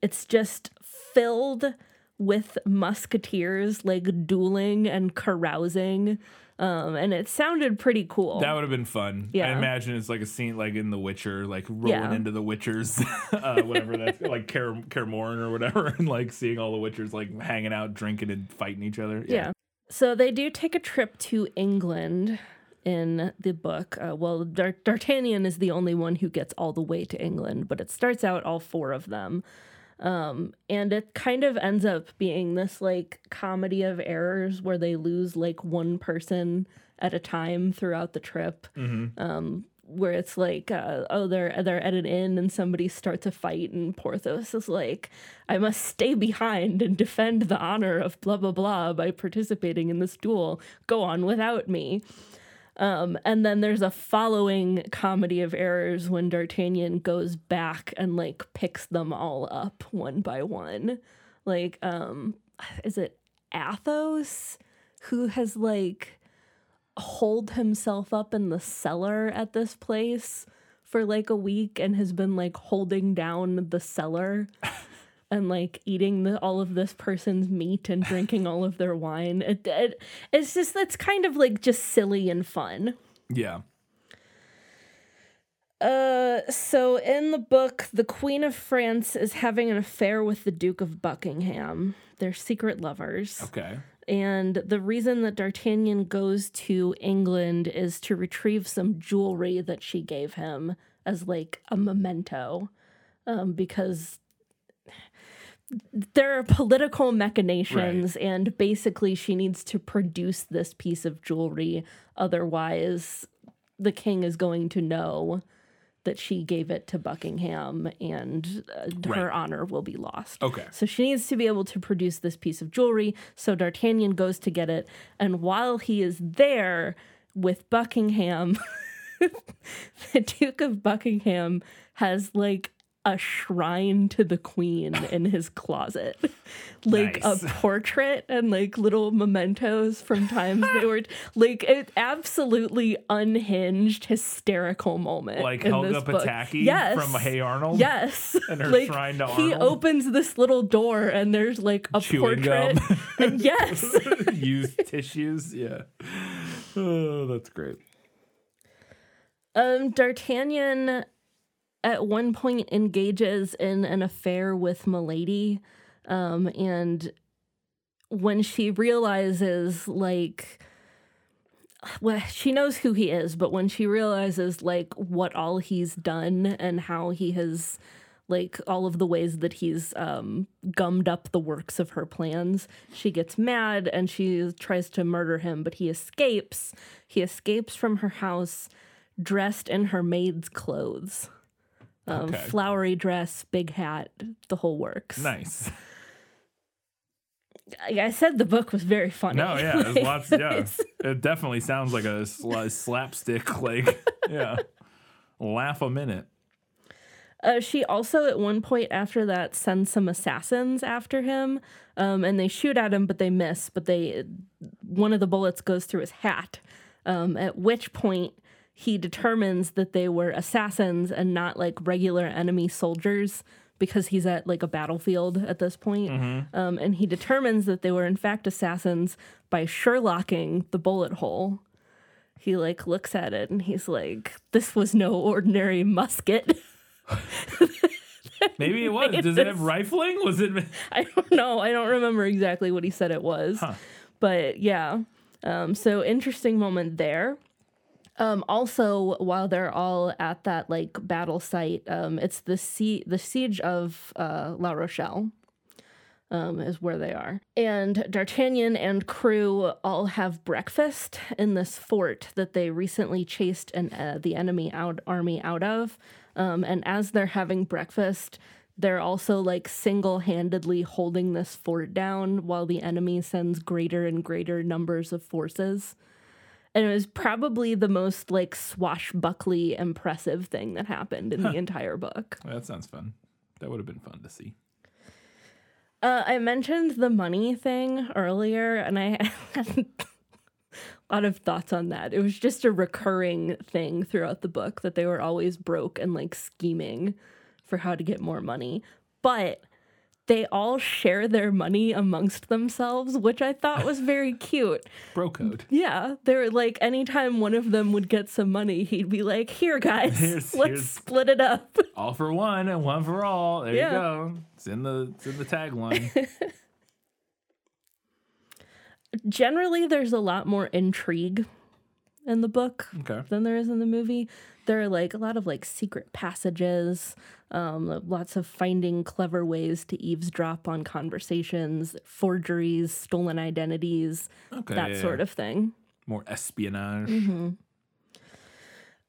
Speaker 3: it's just filled with musketeers like dueling and carousing. Um, and it sounded pretty cool.
Speaker 1: That would have been fun. I imagine it's like a scene like in The Witcher, like rolling
Speaker 3: Yeah.
Speaker 1: into the Witchers, (laughs) uh, whatever that's like Ker or whatever, (laughs) and like seeing all the Witchers like hanging out, drinking and fighting each other.
Speaker 3: Yeah. So they do take a trip to England in the book. Uh, well, D'Artagnan is the only one who gets all the way to England, but it starts out all four of them. Um, and it kind of ends up being this like comedy of errors where they lose like one person at a time throughout the trip. Um, where it's like, uh, oh, they're they're at an inn and somebody starts a fight, and Porthos is like, I must stay behind and defend the honor of blah blah blah by participating in this duel. Go on without me. Um, and then there's a following comedy of errors when D'Artagnan goes back and like picks them all up one by one. Like, um, is it Athos who has like holed himself up in the cellar at this place for like a week and has been like holding down the cellar (laughs) and like eating the, all of this person's meat and drinking all of their wine. It, it it's just that's kind of like just silly and fun.
Speaker 1: Yeah.
Speaker 3: Uh, so in the book, the Queen of France is having an affair with the Duke of Buckingham. They're secret lovers.
Speaker 1: Okay.
Speaker 3: And the reason that D'Artagnan goes to England is to retrieve some jewelry that she gave him as like a memento. Um, because there are political machinations, and basically, she needs to produce this piece of jewelry. Otherwise, the king is going to know that she gave it to Buckingham and uh, her
Speaker 1: Right.
Speaker 3: honor will be lost.
Speaker 1: Okay.
Speaker 3: So she needs to be able to produce this piece of jewelry. So D'Artagnan goes to get it. And while he is there with Buckingham, (laughs) the Duke of Buckingham has like a shrine to the queen in his closet. (laughs) like
Speaker 1: Nice.
Speaker 3: a portrait and like little mementos from times they were (laughs) like it absolutely unhinged hysterical moment.
Speaker 1: Like Helga. Pataki
Speaker 3: yes.
Speaker 1: from Hey Arnold?
Speaker 3: Yes. (laughs)
Speaker 1: And her
Speaker 3: like,
Speaker 1: shrine to
Speaker 3: He opens this little door and there's like a
Speaker 1: Chewing
Speaker 3: portrait.
Speaker 1: gum.
Speaker 3: and yes.
Speaker 1: Used tissues. Yeah. Oh, that's great.
Speaker 3: Um, D'Artagnan at one point engages in an affair with Milady. Um, and when she realizes, like, well, she knows who he is, but when she realizes, like, what all he's done and how he has, like, all of the ways that he's um, gummed up the works of her plans, she gets mad and she tries to murder him, but he escapes. He escapes from her house dressed in her maid's clothes. Um,
Speaker 1: Okay.
Speaker 3: Flowery dress, big hat, the whole works.
Speaker 1: Nice.
Speaker 3: I I said the book was very funny.
Speaker 1: No, yeah, there's
Speaker 3: Like, (laughs)
Speaker 1: lots. Yeah, it definitely sounds like a sl- (laughs) slapstick. Like, yeah, laugh a minute.
Speaker 3: Uh, she also, at one point after that, sends some assassins after him, um, and they shoot at him, but they miss. But they, one of the bullets goes through his hat. Um, at which point, he determines that they were assassins and not like regular enemy soldiers because he's at like a battlefield at this point. Um, and he determines that they were in fact assassins by Sherlocking the bullet hole. He like looks at it and he's like, "This was no ordinary musket." (laughs)
Speaker 1: Maybe it was. Does it have rifling? Was it? (laughs)
Speaker 3: I don't know. I don't remember exactly what he said it was. But yeah. Um, so interesting moment there. Um, also, while they're all at that like battle site, um, it's the sie- the siege of uh, La Rochelle. Um, is where they are, and D'Artagnan and crew all have breakfast in this fort that they recently chased an uh, the enemy out army out of. Um, and as they're having breakfast, they're also like single handedly holding this fort down while the enemy sends greater and greater numbers of forces. And it was probably the most like swashbuckly impressive thing that happened in the entire book.
Speaker 1: That sounds fun. That would have been fun to see.
Speaker 3: Uh, I mentioned the money thing earlier, and I (laughs) had a lot of thoughts on that. It was just a recurring thing throughout the book that they were always broke and like scheming for how to get more money. But they all share their money amongst themselves, which I thought was very cute. (laughs)
Speaker 1: Bro code.
Speaker 3: Yeah, they're like anytime one of them would get some money, he'd be like, "Here, guys,
Speaker 1: Here's- (laughs)
Speaker 3: let's
Speaker 1: here's-
Speaker 3: split it up." (laughs)
Speaker 1: All for one and one for all. There
Speaker 3: Yeah.
Speaker 1: you go. It's in the it's in the tagline.
Speaker 3: Generally, there's a lot more intrigue in the book
Speaker 1: Okay.
Speaker 3: than there is in the movie. There are like a lot of like secret passages, um, lots of finding clever ways to eavesdrop on conversations, forgeries, stolen identities,
Speaker 1: Okay.
Speaker 3: that
Speaker 1: yeah,
Speaker 3: sort
Speaker 1: yeah.
Speaker 3: of thing.
Speaker 1: more espionage.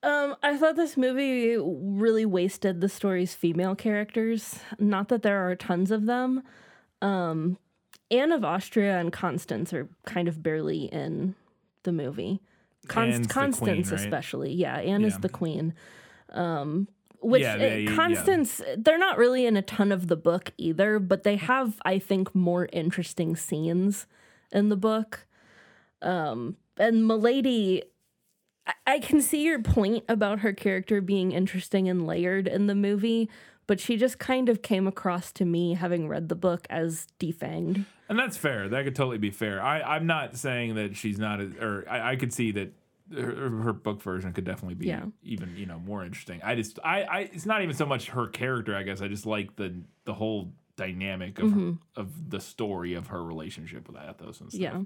Speaker 3: Um, I thought this movie really wasted the story's female characters. Not that there are tons of them. Um, Anne of Austria and Constance are kind of barely in the movie. Const- Constance,
Speaker 1: queen, right?
Speaker 3: especially. Yeah, Anne is the queen. Um, which
Speaker 1: Yeah,
Speaker 3: uh,
Speaker 1: they- yeah.
Speaker 3: Constance, they're not really in a ton of the book either, but they have, I think, more interesting scenes in the book. Um, and Milady, I- I can see your point about her character being interesting and layered in the movie, but she just kind of came across to me, having read the book, as defanged.
Speaker 1: And that's fair. That could totally be fair. I, I'm not saying that she's not, a, or I, I could see that her, her book version could definitely be
Speaker 3: Yeah.
Speaker 1: even you know more interesting. I just I, I it's not even so much her character. I guess I just like the the whole dynamic of
Speaker 3: Mm-hmm.
Speaker 1: of the story of her relationship with Athos and stuff.
Speaker 3: Yeah,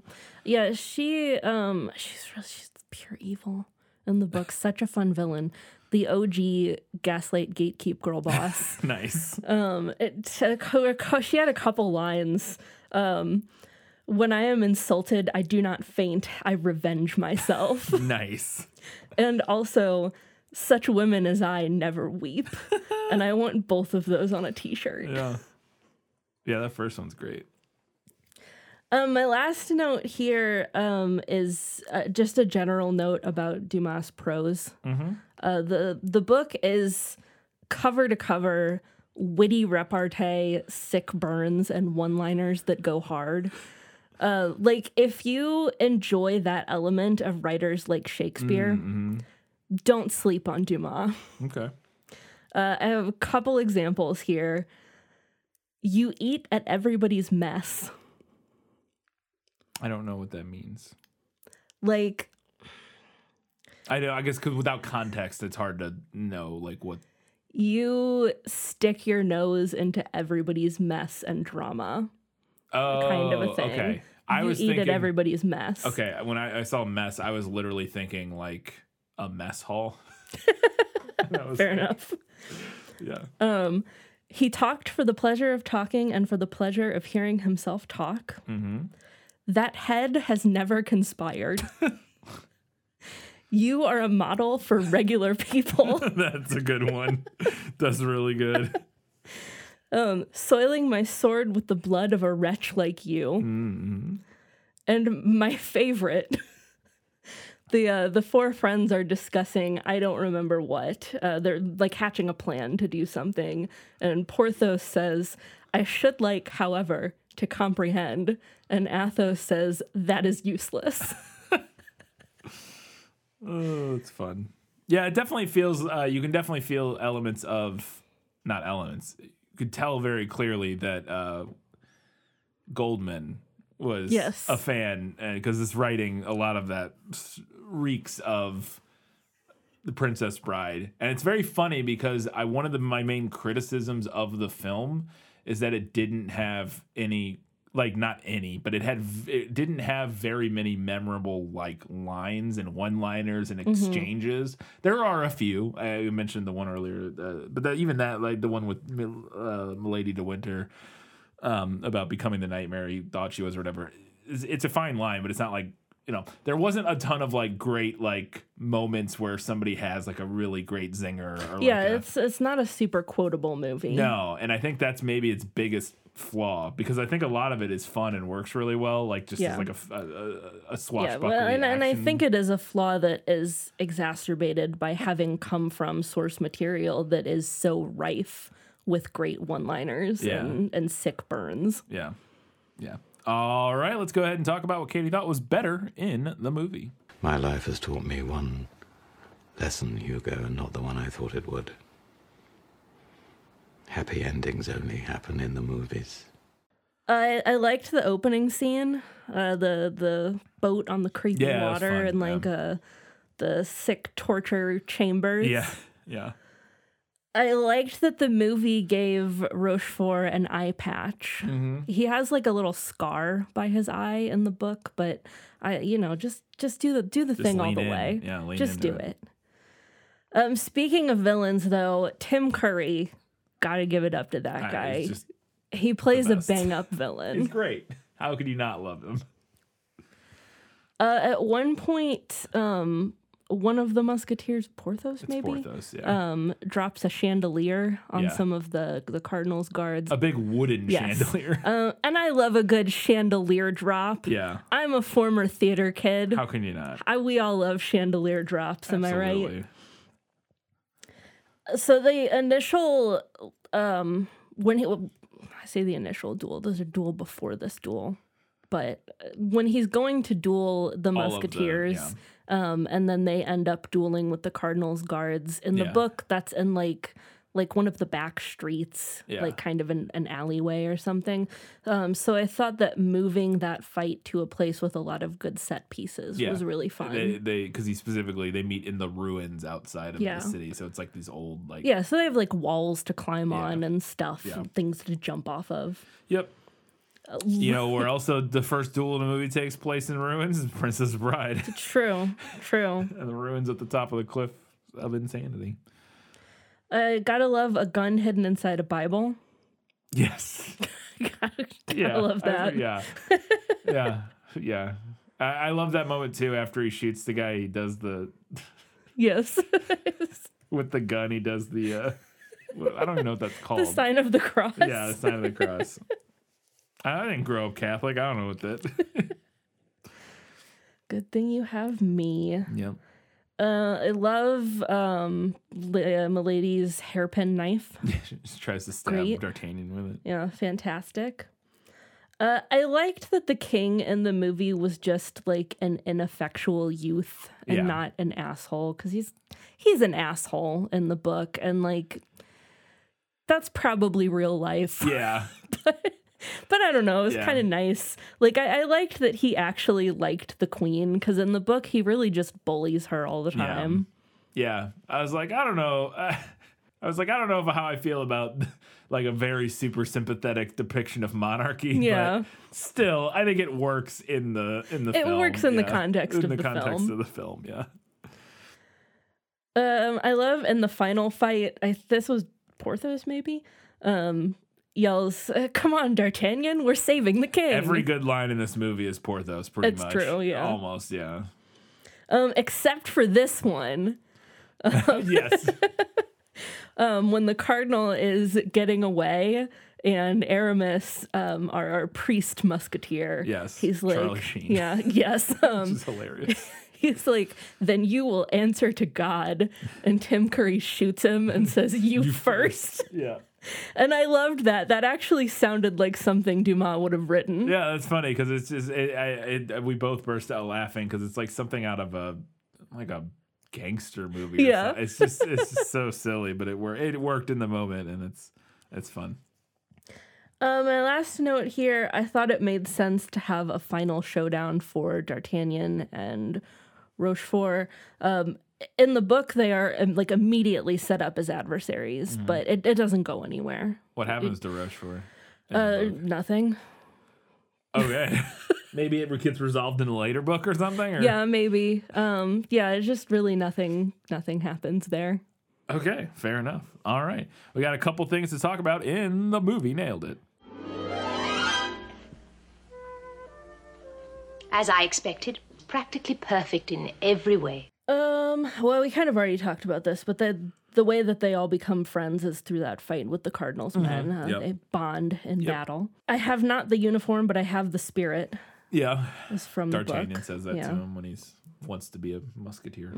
Speaker 3: yeah. She um she's really she's pure evil in the book. Such a fun villain. The OG gaslight gatekeep girl boss. (laughs)
Speaker 1: nice.
Speaker 3: um, it she had a couple lines. Um, when I am insulted, I do not faint. I revenge myself. (laughs)
Speaker 1: nice.
Speaker 3: and also, such women as I never weep. (laughs) and I want both of those on a T-shirt.
Speaker 1: Yeah. Yeah, that first one's great.
Speaker 3: Um, my last note here um, is uh, just a general note about Dumas' prose. Uh, the the book is cover to cover witty repartee, sick burns, and one liners that go hard. Uh, like if you enjoy that element of writers like Shakespeare, don't sleep on Dumas.
Speaker 1: Okay.
Speaker 3: Uh, I have a couple examples here. You eat at everybody's mess.
Speaker 1: I don't know what that means.
Speaker 3: Like
Speaker 1: I know. I guess because without context, it's hard to know like what.
Speaker 3: You stick your nose into everybody's mess and drama
Speaker 1: Oh,
Speaker 3: kind of a thing.
Speaker 1: Okay. I
Speaker 3: you
Speaker 1: was
Speaker 3: eat
Speaker 1: thinking.
Speaker 3: at everybody's mess
Speaker 1: Okay, when I, I saw mess, I was literally thinking like a mess hall. (laughs) (laughs) That was-
Speaker 3: fair enough (laughs)
Speaker 1: Yeah.
Speaker 3: um he talked for the pleasure of talking and for the pleasure of hearing himself talk
Speaker 1: Mm-hmm.
Speaker 3: that head has never conspired you are a model for regular people (laughs)
Speaker 1: That's a good one. That's really good. (laughs)
Speaker 3: um, soiling my sword with the blood of a wretch like you.
Speaker 1: Mm-hmm.
Speaker 3: And my favorite, (laughs) the uh, the four friends are discussing. I don't remember what. Uh, they're like hatching a plan to do something, and Porthos says, "I should like, however, to comprehend." And Athos says, "That is useless."
Speaker 1: Oh, it's fun. Yeah, it definitely feels. Uh, you can definitely feel elements of, not elements. You could tell very clearly that uh, Goldman was
Speaker 3: Yes.
Speaker 1: a fan because this writing a lot of that reeks of the Princess Bride, and it's very funny because I one of the my main criticisms of the film is that it didn't have any like not any, but it had it didn't have very many memorable like lines and one-liners and exchanges. There are a few. I mentioned the one earlier, uh, but that, even that like the one with uh, Milady de Winter um, about becoming the nightmare he thought she was or whatever. It's, it's a fine line, but it's not like you know there wasn't a ton of like great like moments where somebody has like a really great zinger. Or
Speaker 3: yeah,
Speaker 1: like a-
Speaker 3: it's it's not a super quotable movie.
Speaker 1: no, and I think that's maybe its biggest flaw because I think a lot of it is fun and works really well, like just
Speaker 3: Yeah.
Speaker 1: as like a, f- a, a- a
Speaker 3: Yeah,
Speaker 1: swashbuckling
Speaker 3: well, and, and I think it is a flaw that is exacerbated by having come from source material that is so rife with great one-liners
Speaker 1: Yeah.
Speaker 3: and, and sick burns.
Speaker 1: yeah, yeah. All right, let's go ahead and talk about what Katie thought was better in the movie.
Speaker 7: My life has taught me one lesson, Hugo, and not the one I thought it would. Happy endings only happen in the movies.
Speaker 3: I I liked the opening scene, uh, the the boat on the creepy
Speaker 1: Yeah,
Speaker 3: water and like uh, the sick torture chambers.
Speaker 1: Yeah, yeah.
Speaker 3: I liked that the movie gave Rochefort an eye patch.
Speaker 1: Mm-hmm.
Speaker 3: He has like a little scar by his eye in the book, but I, you know, just just do the do the
Speaker 1: Just
Speaker 3: thing all the
Speaker 1: in.
Speaker 3: way.
Speaker 1: Yeah, lean
Speaker 3: just
Speaker 1: into
Speaker 3: do
Speaker 1: it.
Speaker 3: it. Um, speaking of villains, though, Tim Curry, gotta give it up to that
Speaker 1: I-
Speaker 3: guy.
Speaker 1: just
Speaker 3: he plays a bang up (laughs)
Speaker 1: he's
Speaker 3: villain.
Speaker 1: great. How could you not love him?
Speaker 3: Uh, at one point, um, one of the musketeers, Porthos,
Speaker 1: It's
Speaker 3: maybe,
Speaker 1: Porthos, yeah.
Speaker 3: um, drops a chandelier on
Speaker 1: Yeah.
Speaker 3: some of the the cardinal's guards.
Speaker 1: a big wooden
Speaker 3: Yes.
Speaker 1: chandelier. (laughs)
Speaker 3: Uh, and I love a good chandelier drop.
Speaker 1: yeah.
Speaker 3: I'm a former theater kid.
Speaker 1: How can you not?
Speaker 3: I, we all love chandelier drops, am I right? So the initial, um, when he, I say the initial duel, there's a duel before this duel, but uh, when he's going to duel the
Speaker 1: All of the-
Speaker 3: musketeers, um, and then they end up dueling with the cardinal's guards in the
Speaker 1: Yeah.
Speaker 3: book, that's in like like one of the back streets,
Speaker 1: Yeah.
Speaker 3: like kind of an, an alleyway or something. Um, so I thought that moving that fight to a place with a lot of good set pieces
Speaker 1: Yeah.
Speaker 3: was really fun.
Speaker 1: They they because he specifically they meet in the ruins outside of
Speaker 3: Yeah.
Speaker 1: the city, so it's like these old like
Speaker 3: yeah, so they have like walls to climb on and stuff, and things to jump off of.
Speaker 1: Yep. You know where also the first duel in the movie takes place in ruins is Princess Bride,
Speaker 3: True, true. (laughs)
Speaker 1: and the ruins at the top of the cliff of insanity.
Speaker 3: I gotta love a gun hidden inside a Bible. (laughs)
Speaker 1: Yes.
Speaker 3: gotta,
Speaker 1: Yeah.
Speaker 3: love
Speaker 1: I-
Speaker 3: that.
Speaker 1: yeah. (laughs) Yeah. Yeah. I, I love that moment too. After he shoots the guy, he does the
Speaker 3: Yes. (laughs)
Speaker 1: with the gun. He does the. uh I don't even know what that's called.
Speaker 3: the sign of the cross.
Speaker 1: Yeah, the sign of the cross. I didn't grow up Catholic. I don't know what that.
Speaker 3: Good thing you have me.
Speaker 1: yep.
Speaker 3: Uh, I love um, uh, Milady's hairpin knife. (laughs)
Speaker 1: she tries to stab
Speaker 3: Great.
Speaker 1: D'Artagnan with it.
Speaker 3: Yeah, fantastic. Uh, I liked that the king in the movie was just like an ineffectual youth and
Speaker 1: Yeah.
Speaker 3: not an asshole because he's he's an asshole in the book and like that's probably real life.
Speaker 1: Yeah. (laughs)
Speaker 3: But (laughs) I don't know, it was
Speaker 1: Yeah.
Speaker 3: kind of nice. Like I, I liked that he actually liked the queen because in the book he really just bullies her all the time.
Speaker 1: Yeah. I was like, I don't know. (laughs) I was like, I don't know how I feel about (laughs) like a very super sympathetic depiction of monarchy.
Speaker 3: Yeah.
Speaker 1: But still, I think it works in the in the
Speaker 3: It
Speaker 1: film.
Speaker 3: works in the context
Speaker 1: in
Speaker 3: of
Speaker 1: the,
Speaker 3: the
Speaker 1: context
Speaker 3: film.
Speaker 1: of the film. Yeah.
Speaker 3: Um, I love in the final fight. I this was Porthos maybe. Um, yells, uh, (laughs) "Come on, D'Artagnan, we're saving the king!"
Speaker 1: Every good line in this movie is Porthos, pretty
Speaker 3: It's
Speaker 1: much.
Speaker 3: true, yeah.
Speaker 1: Almost, yeah.
Speaker 3: um, except for this one. (laughs)
Speaker 1: yes. (laughs)
Speaker 3: Um, when the cardinal is getting away. And Aramis, um, our, our priest musketeer,
Speaker 1: Yes,
Speaker 3: he's like,
Speaker 1: Charlie Sheen.
Speaker 3: yeah, yes, um,
Speaker 1: Which is hilarious.
Speaker 3: he's like, then you will answer to God. And Tim Curry shoots him and says, "You, first.
Speaker 1: yeah.
Speaker 3: And I loved that. That actually sounded like something Dumas would have written.
Speaker 1: Yeah, that's funny because it's just it, I, it, we both burst out laughing because it's like something out of a like a gangster movie.
Speaker 3: Yeah.
Speaker 1: it's just it's just so silly, but it worked. It worked in the moment, and it's it's fun.
Speaker 3: Uh, my last note here I thought it made sense to have a final showdown for D'Artagnan and Rochefort. Um, in the book, they are um, like immediately set up as adversaries,
Speaker 1: Mm-hmm.
Speaker 3: but it, it doesn't go anywhere.
Speaker 1: What happens to Rochefort? in
Speaker 3: Uh, nothing.
Speaker 1: okay, (laughs) maybe it gets resolved in a later book or something. Or?
Speaker 3: Yeah, maybe. Um, yeah, it's just really nothing. Nothing happens there.
Speaker 1: Okay, fair enough. All right, we got a couple things to talk about in the movie. Nailed it.
Speaker 8: As I expected, practically perfect in every way.
Speaker 3: Um, well, we kind of already talked about this, but the the way that they all become friends is through that fight with the Cardinals men. Uh,
Speaker 1: Yep.
Speaker 3: They bond in battle. I have not the uniform, but I have the spirit.
Speaker 1: Yeah,
Speaker 3: Is from the
Speaker 1: D'Artagnan says that
Speaker 3: yeah.
Speaker 1: to him when he's wants to be a musketeer.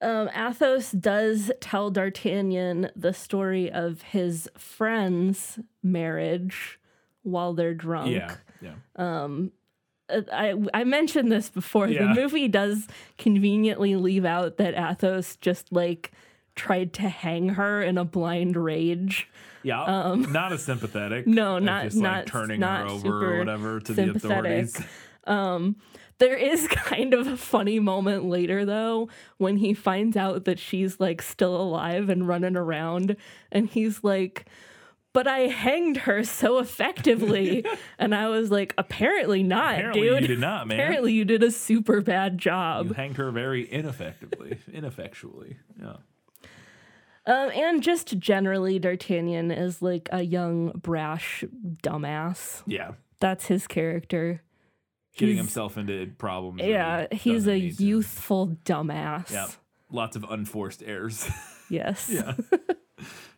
Speaker 3: Um, Athos does tell D'Artagnan the story of his friend's marriage while they're drunk.
Speaker 1: Yeah, yeah.
Speaker 3: Uh, I I mentioned this before.
Speaker 1: Yeah.
Speaker 3: The movie does conveniently leave out that Athos just like tried to hang her in a blind rage.
Speaker 1: Yeah, not as sympathetic.
Speaker 3: Um, (laughs) No, not-
Speaker 1: just like
Speaker 3: not-
Speaker 1: turning
Speaker 3: not
Speaker 1: her over or whatever to the authorities.
Speaker 3: There is (laughs) kind of a funny moment later though when he finds out that she's like still alive and running around and he's like but I hanged her so effectively. (laughs) and I was like, apparently not,
Speaker 1: Apparently
Speaker 3: dude.
Speaker 1: you did not, man.
Speaker 3: Apparently you did a super bad job.
Speaker 1: You hanged her very ineffectively, ineffectually. Yeah.
Speaker 3: Um, and just generally, D'Artagnan is like a young, brash dumbass.
Speaker 1: Yeah.
Speaker 3: That's his character.
Speaker 1: Getting
Speaker 3: He's-
Speaker 1: himself into problems.
Speaker 3: Yeah, he's a
Speaker 1: need to.
Speaker 3: youthful dumbass.
Speaker 1: Yeah. Lots of unforced errors. (laughs)
Speaker 3: Yes.
Speaker 1: yeah. (laughs)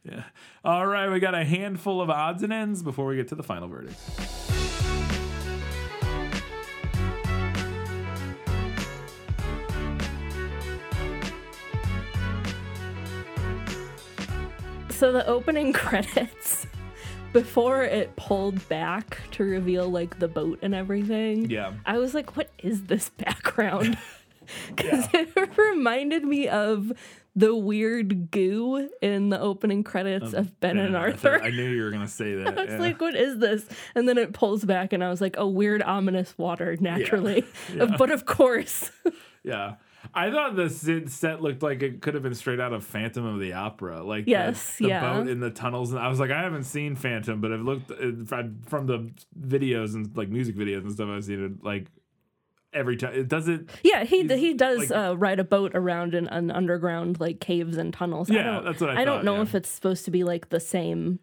Speaker 1: yeah. All right, we got a handful of odds and ends before we get to the final verdict.
Speaker 3: So the opening (laughs) credits, before it pulled back to reveal like the boat and everything,
Speaker 1: Yeah.
Speaker 3: I was like, what is this background? (laughs) (laughs) Because it reminded me of the weird goo in the opening credits of Ben, and Arthur.
Speaker 1: I knew you were gonna say (laughs) that.
Speaker 3: I was
Speaker 1: yeah.
Speaker 3: like, what is this? And then it pulls back, and I was like, "A weird, ominous water, naturally. (laughs) But of course. (laughs)
Speaker 1: yeah. I thought the set looked like it could have been straight out of Phantom of the Opera, like
Speaker 3: Yes,
Speaker 1: the,
Speaker 3: yeah.
Speaker 1: boat in the tunnels. And I was like, I haven't seen Phantom, but I've looked from the videos and like music videos and stuff I've seen it like every time. It does it.
Speaker 3: Yeah, he he does
Speaker 1: like-
Speaker 3: uh, ride a boat around in an underground like caves and tunnels. I
Speaker 1: Yeah,
Speaker 3: don't,
Speaker 1: that's what I
Speaker 3: I don't know
Speaker 1: yeah.
Speaker 3: if it's supposed to be like the same.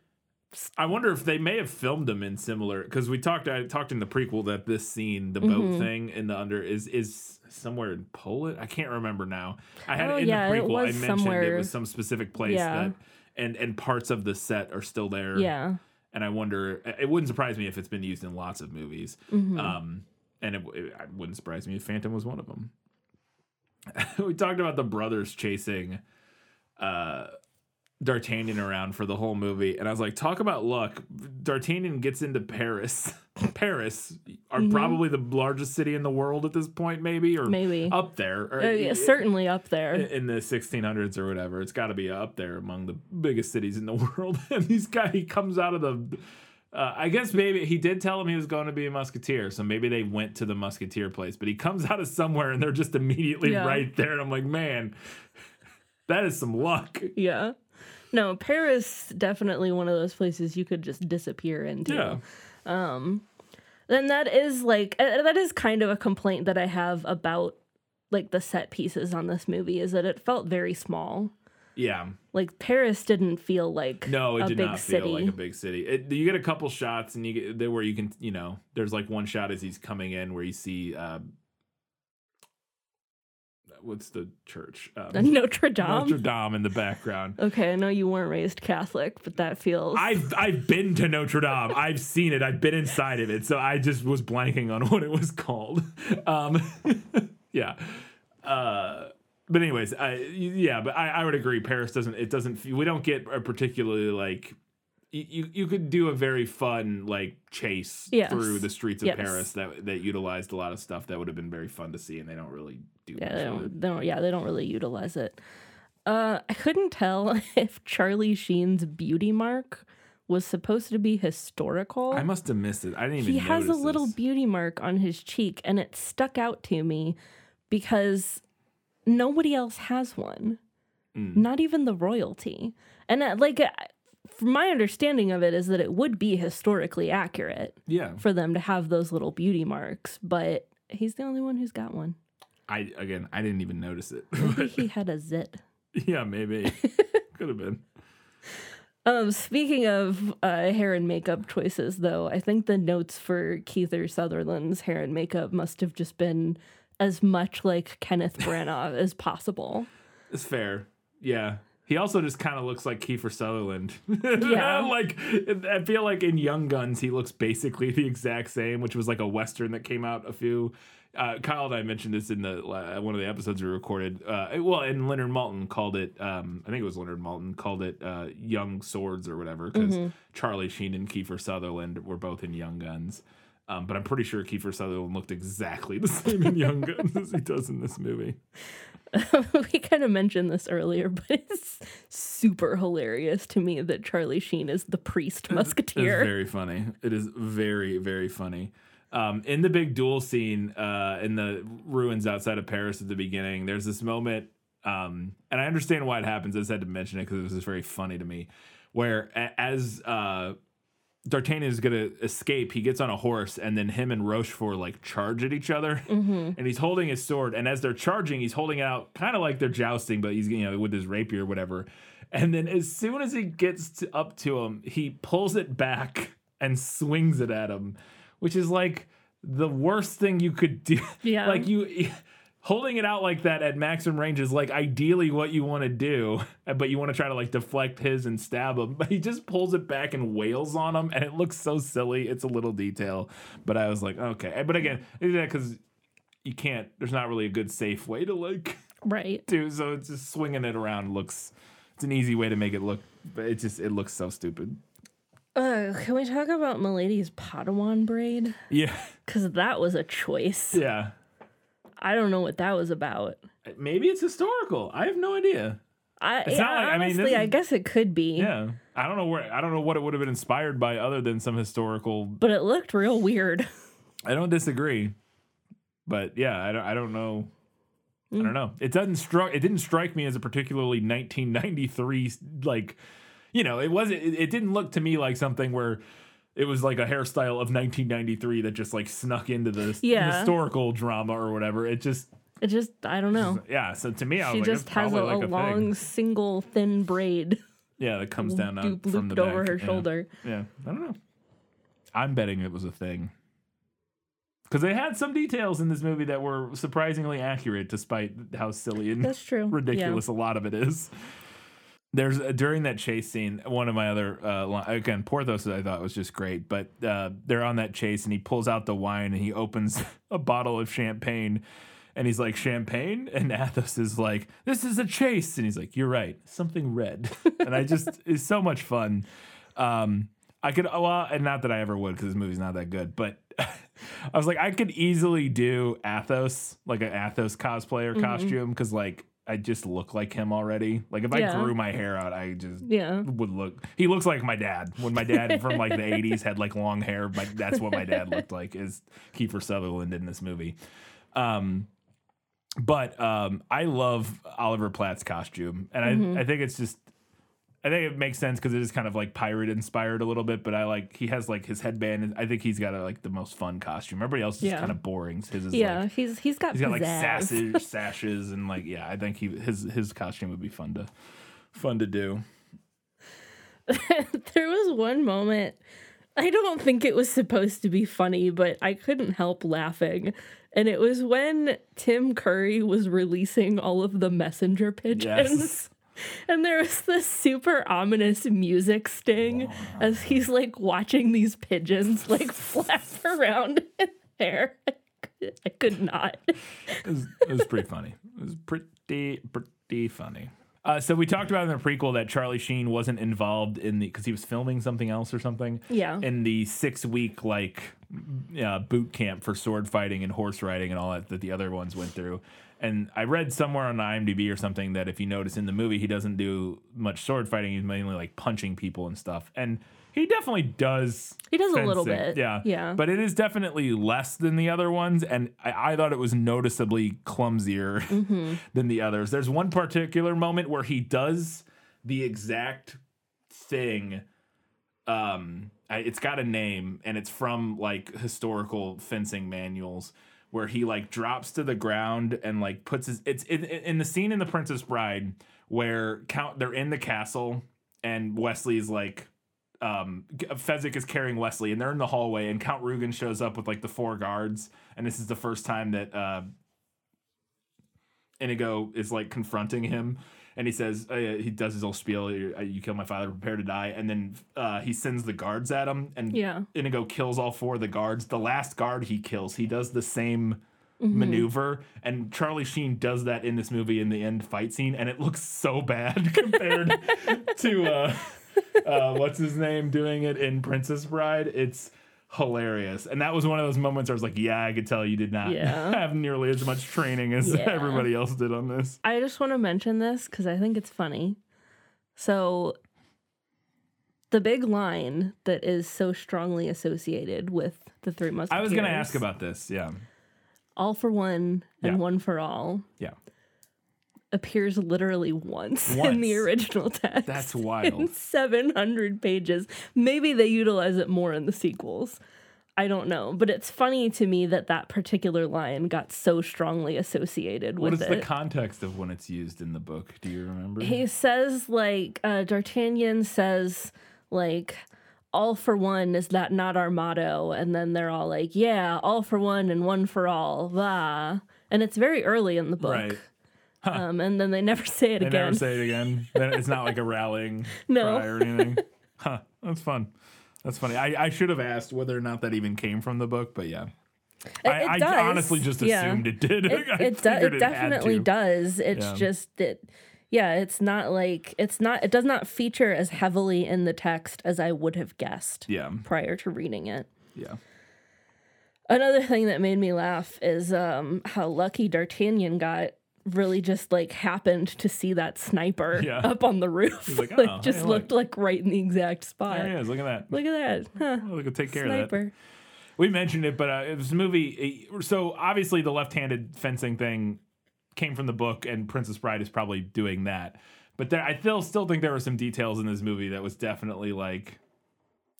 Speaker 1: I wonder if they may have filmed them in similar because we talked. I talked in the prequel that this scene, the
Speaker 3: Mm-hmm.
Speaker 1: boat thing in the under, is is somewhere in Poland. I can't remember now. I had
Speaker 3: Oh,
Speaker 1: it in
Speaker 3: yeah,
Speaker 1: the prequel. I mentioned it was some specific place
Speaker 3: Yeah.
Speaker 1: that, and and parts of the set are still there.
Speaker 3: Yeah,
Speaker 1: and I wonder. It wouldn't surprise me if it's been used in lots of movies.
Speaker 3: Mm-hmm.
Speaker 1: Um, and it, it, it wouldn't surprise me if Phantom was one of them. (laughs) we talked about the brothers chasing uh, D'Artagnan around for the whole movie, and I was like, talk about luck. D'Artagnan gets into Paris. (laughs) Paris are probably the largest city in the world at this point, maybe or
Speaker 3: Mm-hmm. Maybe.
Speaker 1: up there. Or,
Speaker 3: Uh, yeah, certainly up there.
Speaker 1: in the 1600s or whatever. It's got to be up there among the biggest cities in the (laughs) world. and these guy, he comes out of the. Uh, I guess maybe he did tell him he was going to be a musketeer, so maybe they went to the musketeer place. But he comes out of somewhere and they're just immediately
Speaker 3: Yeah.
Speaker 1: right there, and I'm like, man, that is some luck.
Speaker 3: Yeah. No, Paris definitely one of those places you could just disappear into.
Speaker 1: Yeah,
Speaker 3: Then that is like uh, that is kind of a complaint that I have about like the set pieces on this movie is that it felt very small.
Speaker 1: Yeah.
Speaker 3: Like Paris didn't feel like
Speaker 1: No, it did
Speaker 3: big
Speaker 1: not
Speaker 3: city.
Speaker 1: feel like a big city. It, you get a couple shots, and you get there where you can, you know, there's like one shot as he's coming in where you see. Uh, what's the church? Um, (laughs)
Speaker 3: Notre Dame.
Speaker 1: Notre Dame in the background.
Speaker 3: Okay, I know you weren't raised Catholic, but that feels
Speaker 1: I've I've been to Notre Dame. I've seen it. I've been inside of it. So I just was blanking on (laughs) what it was called. Um, (laughs) yeah. Uh, but anyways, I yeah, but I, I would agree. Paris doesn't. It doesn't. We don't get a particularly like. You, you, could do a very fun like chase
Speaker 3: Yes.
Speaker 1: through the streets of
Speaker 3: Yes.
Speaker 1: Paris that that utilized a lot of stuff that would have been very fun to see, and they don't really do.
Speaker 3: yeah,
Speaker 1: much
Speaker 3: they don't, they don't yeah, they don't really utilize it. Uh I couldn't tell (laughs) if Charlie Sheen's beauty mark was supposed to be historical.
Speaker 1: I must have missed it. I didn't even.
Speaker 3: he has a little
Speaker 1: this.
Speaker 3: beauty mark on his cheek and it stuck out to me because nobody else has one
Speaker 1: Mm.
Speaker 3: not even the royalty and uh, like uh, from my understanding of it is that it would be historically accurate
Speaker 1: Yeah,
Speaker 3: for them to have those little beauty marks but he's the only one who's got one
Speaker 1: I again I didn't even notice it.
Speaker 3: maybe (laughs) he had a zit (laughs)
Speaker 1: Yeah, maybe. (laughs) Could have been.
Speaker 3: Um, speaking of uh, hair and makeup choices, though, I think the notes for Kiefer Sutherland's hair and makeup must have just been as much like Kenneth Branagh as possible. (laughs)
Speaker 1: It's fair. Yeah. He also just kind of looks like Kiefer Sutherland. (laughs)
Speaker 3: Yeah.
Speaker 1: like I feel like in Young Guns he looks basically (laughs) the exact same, which was like a western that came out a few. Uh, Kyle and I mentioned this in the uh, one of the episodes we recorded. Uh, well, and Leonard Maltin called it. Um, I think it was Leonard Maltin called it uh, Young Swords or whatever because Charlie Sheen and Kiefer Sutherland were both in Young Guns. Um, but I'm pretty sure Kiefer Sutherland looked exactly the (laughs) same in Young Guns as he does in this movie. (laughs)
Speaker 3: we kind of mentioned this earlier, but it's super hilarious to me that Charlie Sheen is the priest musketeer.
Speaker 1: It's very funny. It is very, very funny. Um, in the big duel scene uh, in the ruins outside of Paris at the beginning, there's this moment, um, and I understand why it happens. I just had to mention it because it was just very funny to me. Where a- as uh, D'Artagnan is gonna escape, he gets on a horse, and then him and Rochefort like charge at each other, mm-hmm. and he's holding his sword. And as they're charging, he's holding it out kind of like they're jousting, but he's you know with his rapier or whatever. And then as soon as he gets to, up to him, he pulls it back and swings it at him, which is like the worst thing you could do.
Speaker 3: Yeah. (laughs)
Speaker 1: like you. Holding it out like that at maximum range is like ideally what you want to do, (laughs) but you want to try to like deflect his and stab him. (laughs) But he just pulls it back and wails on him, and it looks so silly. It's a little detail, but I was like, okay. But again, because you can't. There's not really a good safe way to like (laughs)
Speaker 3: right.
Speaker 1: do. So it's just swinging it around looks. It's an easy way to make it look, but it just it looks so stupid.
Speaker 3: Uh, can we talk about Milady's Padawan braid?
Speaker 1: Yeah,
Speaker 3: Because that was a choice.
Speaker 1: yeah.
Speaker 3: I don't know what that was about.
Speaker 1: Uh, maybe it's historical. I have no idea.
Speaker 3: I,
Speaker 1: It's not like- I mean,
Speaker 3: honestly, I guess it could be.
Speaker 1: Yeah. I don't know where I don't know what it would have been inspired by other than some historical
Speaker 3: But it looked real weird. (laughs)
Speaker 1: I don't disagree. But yeah, I don't I don't know. I don't hmm. know. It doesn't strike it didn't strike me as a particularly 1993 like you know, it wasn't it, it didn't look to me like something where it was like a hairstyle of 1993 that just like snuck into the
Speaker 3: Yeah.
Speaker 1: historical drama or whatever. It just
Speaker 3: It just, I don't know.
Speaker 1: yeah, so to me I
Speaker 3: She
Speaker 1: like
Speaker 3: just
Speaker 1: it's
Speaker 3: has a,
Speaker 1: like a
Speaker 3: long,
Speaker 1: thing.
Speaker 3: single, thin braid
Speaker 1: Yeah, that comes down
Speaker 3: loop-
Speaker 1: from the
Speaker 3: over
Speaker 1: back.
Speaker 3: her
Speaker 1: Yeah.
Speaker 3: shoulder.
Speaker 1: Yeah, I don't know. I'm betting it was a thing. Because they had some details in this movie that were surprisingly accurate, despite how silly and
Speaker 3: That's true.
Speaker 1: ridiculous a lot of it is. There's uh, during that chase scene, one of my other uh, again Porthos I thought was just great, but uh, they're on that chase and he pulls out the wine and he opens (laughs) a bottle of champagne and he's like champagne and Athos is like this is a chase and he's like you're right something red (laughs) and I just it's so much fun. Um, I could well and not that I ever would because this movie's not that good, but (laughs) I was like I could easily do Athos like an Athos cosplayer
Speaker 3: Mm-hmm.
Speaker 1: costume because like I just look like him already. Like if I grew my hair out, I just
Speaker 3: Yeah.
Speaker 1: would look. He looks like my dad. When my dad from like the (laughs) '80s had like long hair, my, that's what my dad looked like. Is Kiefer Sutherland in this movie? Um, but um, I love Oliver Platt's costume, and
Speaker 3: Mm-hmm.
Speaker 1: I think it's just. I think it makes sense because it is kind of like pirate inspired a little bit, but I like he has like his headband. And I think he's got a, like the most fun costume. Everybody else is
Speaker 3: Yeah.
Speaker 1: kind of boring. His is
Speaker 3: Yeah,
Speaker 1: like
Speaker 3: he's he's got
Speaker 1: He's got like sashes, (laughs) sashes, and like yeah, I think he his his costume would be fun to fun to do. (laughs)
Speaker 3: there was one moment I don't think it was supposed to be funny, but I couldn't help laughing. And it was when Tim Curry was releasing all of the messenger pigeons.
Speaker 1: Yes.
Speaker 3: And there was this super ominous music sting as he's like watching these pigeons like (laughs) flap around in there. I could, I could not.
Speaker 1: It was, it was pretty funny. It was pretty pretty funny. Uh, so we talked about in the prequel that Charlie Sheen wasn't involved in the because he was filming something else or something.
Speaker 3: Yeah.
Speaker 1: In the six week like uh, boot camp for sword fighting and horse riding and all that that the other ones went through. And I read somewhere on IMDb or something that if you notice in the movie, he doesn't do much sword fighting. He's mainly like punching people and stuff. And he definitely does.
Speaker 3: He does a little bit,
Speaker 1: Yeah.
Speaker 3: yeah.
Speaker 1: But it is definitely less than the other ones. And I, I thought it was noticeably clumsier
Speaker 3: Mm-hmm. (laughs)
Speaker 1: than the others. There's one particular moment where he does the exact thing. Um, I, it's got a name and it's from like historical fencing manuals where he like drops to the ground and like puts his it's in, in the scene in the princess bride where count they're in the castle and wesley's like um Fezzik is carrying Wesley and they're in the hallway and Count Rugen shows up with like the four guards and this is the first time that uh Inigo is like confronting him and he says uh, he does his whole spiel you, uh, you kill my father prepare to die and then uh he sends the guards at him and
Speaker 3: Yeah.
Speaker 1: Inigo kills all four of the guards the last guard he kills he does the same
Speaker 3: Mm-hmm.
Speaker 1: maneuver and Charlie Sheen does that in this movie in the end fight scene and it looks so bad (laughs) compared to uh uh, what's his name doing it in Princess Bride. It's hilarious. And that was one of those moments where I was like, yeah, I could tell you did not
Speaker 3: Yeah. (laughs)
Speaker 1: have nearly as much training as
Speaker 3: Yeah.
Speaker 1: everybody else did on this.
Speaker 3: I just want to mention this because I think it's funny. So, the big line that is so strongly associated with the Three Musketeers.
Speaker 1: I was going to ask about this. Yeah.
Speaker 3: all for one and
Speaker 1: Yeah.
Speaker 3: one for all
Speaker 1: Yeah.
Speaker 3: Appears literally once, (laughs) in the original text.
Speaker 1: That's (laughs)
Speaker 3: in
Speaker 1: wild.
Speaker 3: 700 pages. Maybe they utilize it more in the sequels. I don't know, but it's funny to me that that particular line got so strongly associated
Speaker 1: What
Speaker 3: with
Speaker 1: is
Speaker 3: it.
Speaker 1: the context of when it's used in the book? Do you remember?
Speaker 3: he says like uh D'Artagnan says like all for one is that not our motto and then they're all like yeah all for one and one for all blah and it's very early in the book
Speaker 1: right. (laughs)
Speaker 3: um and then they never say it again.
Speaker 1: They
Speaker 3: again
Speaker 1: never say it again. Then it's not like a rallying (laughs)
Speaker 3: No.
Speaker 1: cry or anything. Huh. That's fun. That's funny. I, I should have asked whether or not that even came from the book, but yeah.
Speaker 3: It-
Speaker 1: I,
Speaker 3: it
Speaker 1: honestly just
Speaker 3: yeah.
Speaker 1: assumed it did.
Speaker 3: it, (laughs) it, do- it definitely does it's
Speaker 1: Yeah.
Speaker 3: just that yeah it's not like it's not it does not feature as heavily in the text as i would have guessed
Speaker 1: Yeah.
Speaker 3: prior to reading it
Speaker 1: Yeah.
Speaker 3: Another thing that made me laugh is um, how lucky D'Artagnan got really just like happened to see that sniper (laughs)
Speaker 1: Yeah.
Speaker 3: up on the roof.
Speaker 1: Like, (laughs)
Speaker 3: like,
Speaker 1: "Oh,
Speaker 3: just
Speaker 1: hey, look."
Speaker 3: looked like right in the exact spot.
Speaker 1: There he is. Look at that.
Speaker 3: Look at that. Huh.
Speaker 1: Look, will take care of that. We mentioned it, but uh, it was a movie. So obviously, the left-handed fencing thing came from the book, and Princess Bride is probably doing that. But there, I still still think there were some details in this movie that was definitely like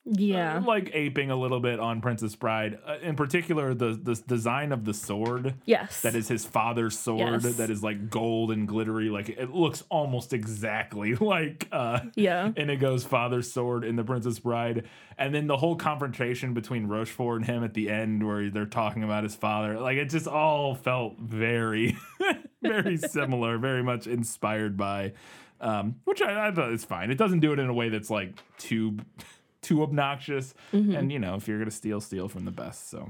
Speaker 3: Yeah.
Speaker 1: I'm like aping a little bit on Princess Bride. Uh, in particular, the the design of the sword.
Speaker 3: Yes.
Speaker 1: That is his father's sword.
Speaker 3: Yes.
Speaker 1: That is like gold and glittery. Like it looks almost exactly (laughs) like uh,
Speaker 3: Yeah.
Speaker 1: Inigo's father's sword in The Princess Bride. And then the whole confrontation between Rochefort and him at the end, where they're talking about his father, like it just all felt very, (laughs) very (laughs) similar, very much inspired by. Um, which I, I thought is fine. It doesn't do it in a way that's like too, too obnoxious. And you know, if you're gonna steal, steal from the best. So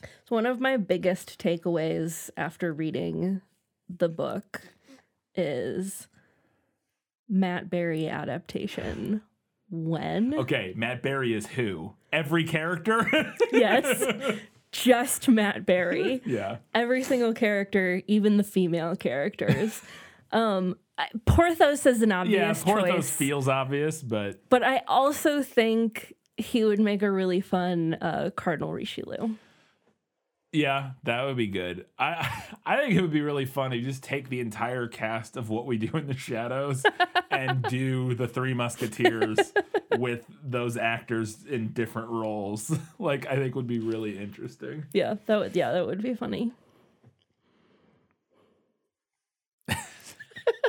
Speaker 3: So one of my biggest takeaways after reading the book is Matt Berry adaptation. When?
Speaker 1: okay, Matt Berry is who? Every character. (laughs)
Speaker 3: Yes. Just Matt Berry.
Speaker 1: yeah.
Speaker 3: Every single character, even the female characters. (laughs) um Porthos is an obvious Yeah,
Speaker 1: Porthos
Speaker 3: choice,
Speaker 1: feels obvious, but
Speaker 3: but I also think he would make a really fun uh, Cardinal Richelieu.
Speaker 1: Yeah, that would be good. I (laughs) I think it would be really fun if you just take the entire cast of what we do in the shadows (laughs) and do the Three Musketeers (laughs) with those actors in different roles. Like I think would be really interesting.
Speaker 3: Yeah, that would yeah, that would be funny.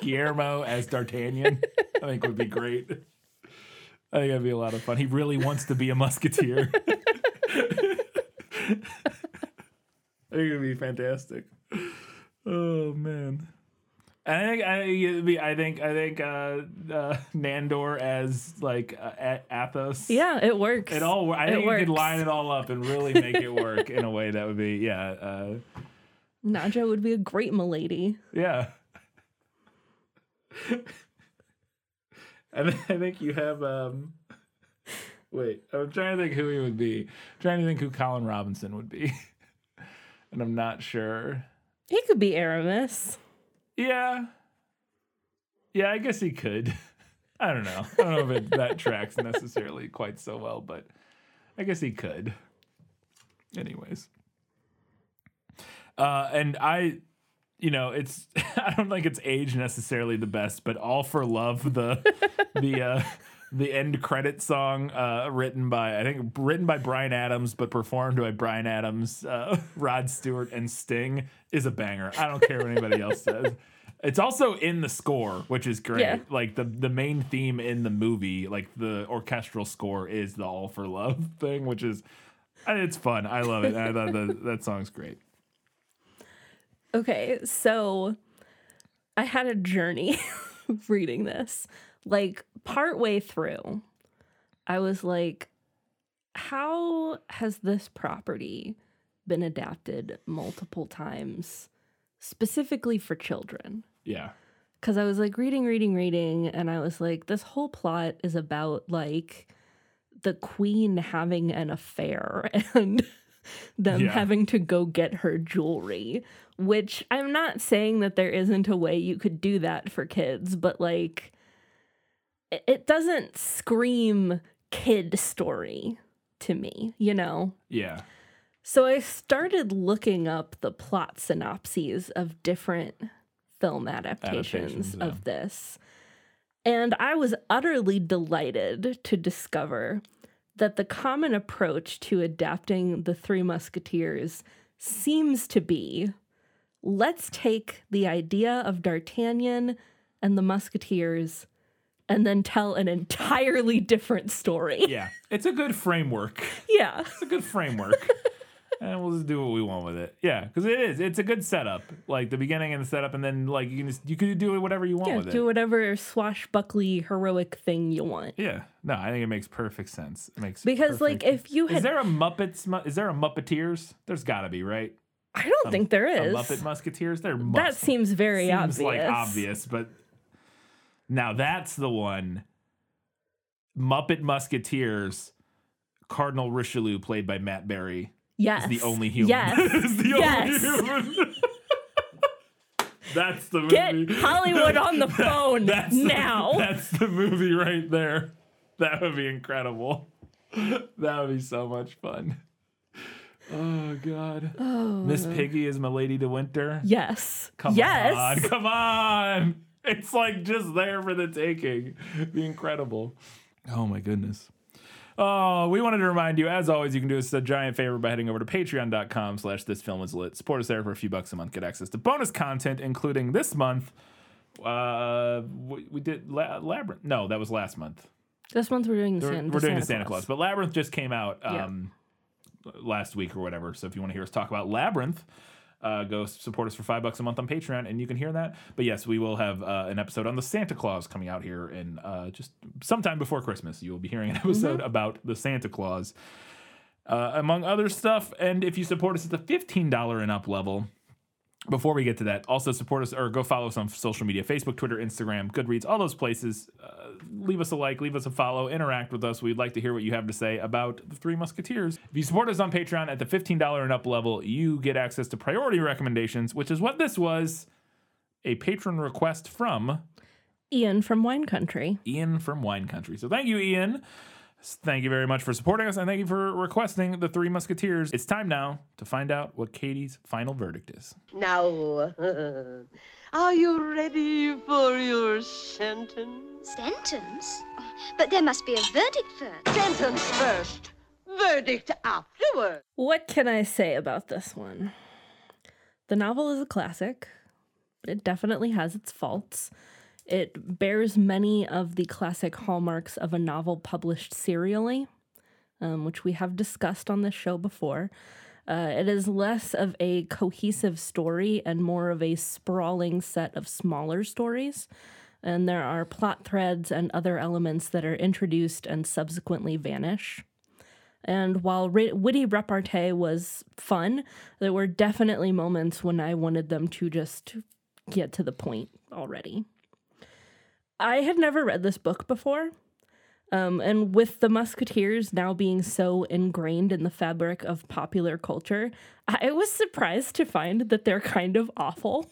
Speaker 1: Guillermo as D'Artagnan, I think would be great. I think that'd be a lot of fun. He really wants to be a musketeer. (laughs) I think it'd be fantastic. Oh man. I think I I think I think uh, uh, Nandor as like uh, Athos.
Speaker 3: Yeah, it works.
Speaker 1: It all. I
Speaker 3: It
Speaker 1: think you could line it all up and really make it work in a way that would be yeah uh,
Speaker 3: Nadja would be a great milady.
Speaker 1: yeah. (laughs) and I think you have um. Wait, I'm trying to think who he would be. I'm trying to think who Colin Robinson would be, (laughs) and I'm not sure.
Speaker 3: He could be Aramis.
Speaker 1: Yeah. Yeah, I guess he could. (laughs) I don't know. I don't know if it, that tracks necessarily quite so well, but I guess he could. Anyways. Uh, and I, you know, it's (laughs) I don't think it's age necessarily the best, but All for Love, the (laughs) the uh the end credit song uh written by I think written by Bryan Adams but performed by Bryan Adams, uh, (laughs) Rod Stewart and Sting is a banger. I don't care what anybody else says. It's also in the score, which is great.
Speaker 3: Yeah.
Speaker 1: Like the the main theme in the movie, like the orchestral score is the All for Love thing, which is it's fun. I love it. I thought that that song's great.
Speaker 3: Okay, so I had a journey (laughs) reading this. Like partway through, I was like, how has this property been adapted multiple times, specifically for children?
Speaker 1: Yeah.
Speaker 3: because I was like reading, reading, reading, and I was like, this whole plot is about like the queen having an affair (laughs) and them
Speaker 1: Yeah.
Speaker 3: having to go get her jewelry. Which I'm not saying that there isn't a way you could do that for kids, but like it, doesn't scream kid story to me, you know?
Speaker 1: Yeah.
Speaker 3: So I started looking up the plot synopses of different film adaptations
Speaker 1: Adaptations, yeah.
Speaker 3: of this. And I was utterly delighted to discover that the common approach to adapting The Three Musketeers seems to be let's take the idea of D'Artagnan and the Musketeers and then tell an entirely different story. (laughs)
Speaker 1: Yeah. It's a good framework.
Speaker 3: yeah.
Speaker 1: It's a good framework. (laughs) and we'll just do what we want with it. Yeah, because it is. It's a good setup. Like the beginning and the setup, and then like you can just you can do whatever you want
Speaker 3: Yeah,
Speaker 1: with
Speaker 3: do
Speaker 1: it.
Speaker 3: whatever swashbuckly heroic thing you want.
Speaker 1: Yeah. No, I think it makes perfect sense. It makes
Speaker 3: Because, like, if you
Speaker 1: is there a Muppets? Is there a Muppeteers? There's got to be, right?
Speaker 3: I don't think there is. A.
Speaker 1: Muppet Musketeers. There must.
Speaker 3: that seems very obvious.
Speaker 1: seems
Speaker 3: obvious.
Speaker 1: like obvious, but now that's the one. Muppet Musketeers. Cardinal Richelieu, played by Matt Berry,
Speaker 3: Yes.
Speaker 1: is the only human.
Speaker 3: Yes.
Speaker 1: is the
Speaker 3: Yes.
Speaker 1: only human. (laughs) (laughs) That's the
Speaker 3: Get
Speaker 1: movie.
Speaker 3: Hollywood on the (laughs) phone
Speaker 1: that's
Speaker 3: now.
Speaker 1: The, that's the movie right there. That would be incredible. That would be so much fun. Oh God. Oh. Miss Piggy is Milady de Winter.
Speaker 3: yes.
Speaker 1: Come
Speaker 3: yes.
Speaker 1: on, come on. It's like just there for the taking. Be incredible. Oh my goodness. Oh, we wanted to remind you, as always, you can do us a giant favor by heading over to patreon.com slash this film is lit. Support us there for a few bucks a month. Get access to bonus content, including this month. Uh, we, we did La- Labyrinth. No, that was last month.
Speaker 3: This month we're doing the
Speaker 1: We're,
Speaker 3: Santa,
Speaker 1: we're doing the Santa Claus. But Labyrinth just came out
Speaker 3: Yeah.
Speaker 1: Last week or whatever. So if you want to hear us talk about Labyrinth, uh, go support us for five bucks a month on Patreon, and you can hear that. But yes, we will have uh, an episode on the Santa Claus coming out here in uh, just sometime before Christmas. You will be hearing an episode about the Santa Claus, uh, among other stuff. And if you support us at the fifteen dollar and up level. Before we get to that, also support us or go follow us on social media Facebook, Twitter, Instagram, Goodreads, all those places. Uh, leave us a like, leave us a follow, interact with us. We'd like to hear what you have to say about the Three Musketeers. If you support us on Patreon at the $15 and up level, you get access to priority recommendations, which is what this was a patron request from
Speaker 3: Ian from Wine Country.
Speaker 1: Ian from Wine Country. So thank you, Ian. Thank you very much for supporting us, and thank you for requesting the Three Musketeers. It's time now to find out what Katie's final verdict is.
Speaker 9: Now, (laughs) are you ready for your sentence?
Speaker 5: Sentence? But there must be a verdict first.
Speaker 9: Sentence first, verdict afterward.
Speaker 3: What can I say about this one? The novel is a classic, but it definitely has its faults. It bears many of the classic hallmarks of a novel published serially, um, which we have discussed on this show before. Uh, it is less of a cohesive story and more of a sprawling set of smaller stories. And there are plot threads and other elements that are introduced and subsequently vanish. And while witty repartee was fun, there were definitely moments when I wanted them to just get to the point already. I had never read this book before. Um, and with the Musketeers now being so ingrained in the fabric of popular culture, I was surprised to find that they're kind of awful.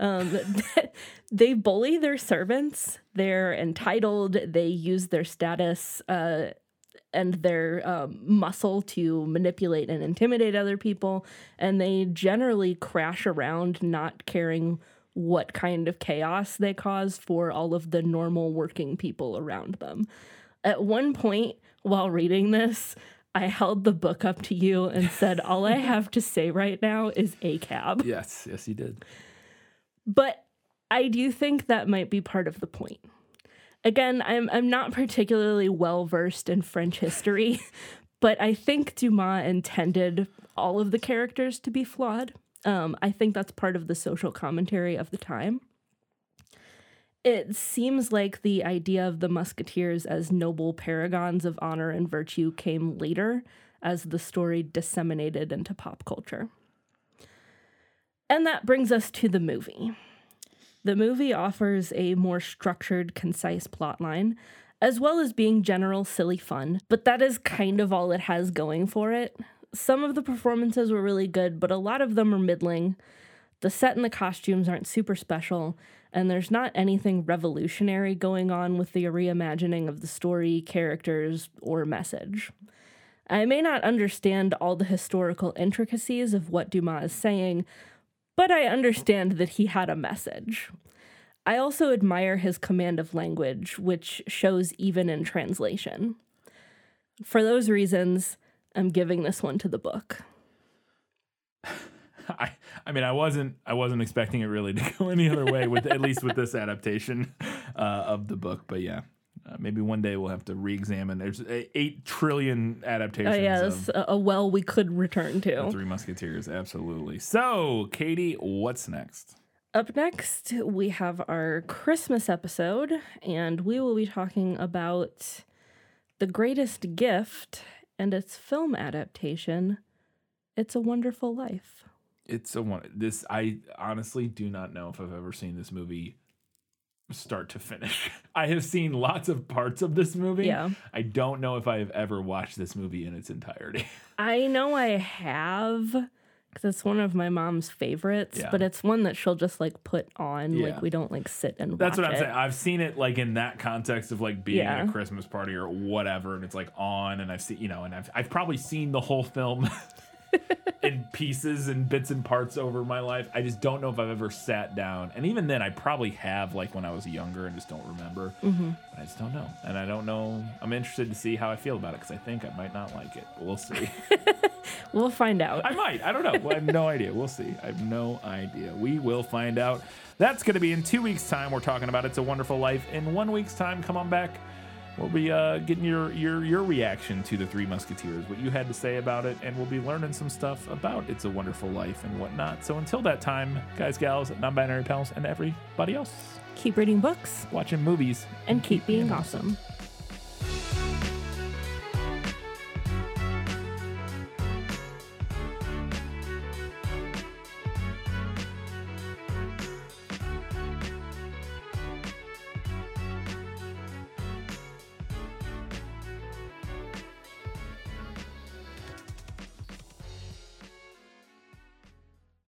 Speaker 3: Um, (laughs) they bully their servants. They're entitled. They use their status uh, and their um, muscle to manipulate and intimidate other people. And they generally crash around, not caring what kind of chaos they cause for all of the normal working people around them. At one point while reading this, I held the book up to you and said, All I (laughs) have to say right now is ACAB.
Speaker 1: Yes, yes, you did.
Speaker 3: But I do think that might be part of the point. Again, I'm I'm not particularly well versed in French history, (laughs) but I think Dumas intended all of the characters to be flawed. Um, I think that's part of the social commentary of the time. It seems like the idea of the musketeers as noble paragons of honor and virtue came later as the story disseminated into pop culture. And that brings us to the movie. The movie offers a more structured, concise plotline, as well as being general, silly fun, but that is kind of all it has going for it. Some of the performances were really good, but a lot of them are middling. The set and the costumes aren't super special, and there's not anything revolutionary going on with the reimagining of the story, characters, or message. I may not understand all the historical intricacies of what Dumas is saying, but I understand that he had a message. I also admire his command of language, which shows even in translation. For those reasons, I'm giving this one to the book. (laughs)
Speaker 1: I, I mean, I wasn't, I wasn't expecting it really to (laughs) go any other way with at least with this adaptation (laughs) uh, of the book. But yeah, uh, maybe one day we'll have to re-examine. There's a, eight trillion
Speaker 3: Oh,
Speaker 1: adaptations
Speaker 3: yeah,
Speaker 1: of
Speaker 3: a well we could return
Speaker 1: The
Speaker 3: to.
Speaker 1: Three Musketeers. Absolutely. So, Katie, what's next?
Speaker 3: Up next, we have our Christmas episode, and we will be talking about The Greatest Gift and its film adaptation, It's a Wonderful Life.
Speaker 1: It's a one. This I honestly do not know if I've ever seen this movie start to finish. (laughs) I have seen lots of parts of this movie.
Speaker 3: Yeah.
Speaker 1: I don't know if I have ever watched this movie in its entirety. (laughs)
Speaker 3: I know I have because it's one of my mom's favorites,
Speaker 1: Yeah.
Speaker 3: but it's one that she'll just like put on.
Speaker 1: Yeah.
Speaker 3: Like we don't like sit and watch it.
Speaker 1: That's what I'm
Speaker 3: it.
Speaker 1: saying. I've seen it like in that context of like being at a Christmas party or whatever, and it's like on, and I've seen, you know, and I've I've probably seen the whole film (laughs) (laughs) in pieces and bits and parts over my life. I just don't know if I've ever sat down, and even then, I probably have like when I was younger and just don't remember.
Speaker 3: Mm-hmm.
Speaker 1: I just don't know, and I don't know. I'm interested to see how I feel about it because I think I might not like it. But we'll see. (laughs)
Speaker 3: We'll find out.
Speaker 1: I might. I don't know. I have no (laughs) idea. We'll see. I have no idea. We will find out. That's going to be in two weeks' time. We're talking about It's a Wonderful Life. In one week's time, come on back. We'll be uh, getting your, your your reaction to the Three Musketeers, what you had to say about it, and we'll be learning some stuff about It's a Wonderful Life and whatnot. So until that time, guys, gals, non-binary pals, and everybody else,
Speaker 3: keep reading books
Speaker 1: watching movies,
Speaker 3: and keep being awesome.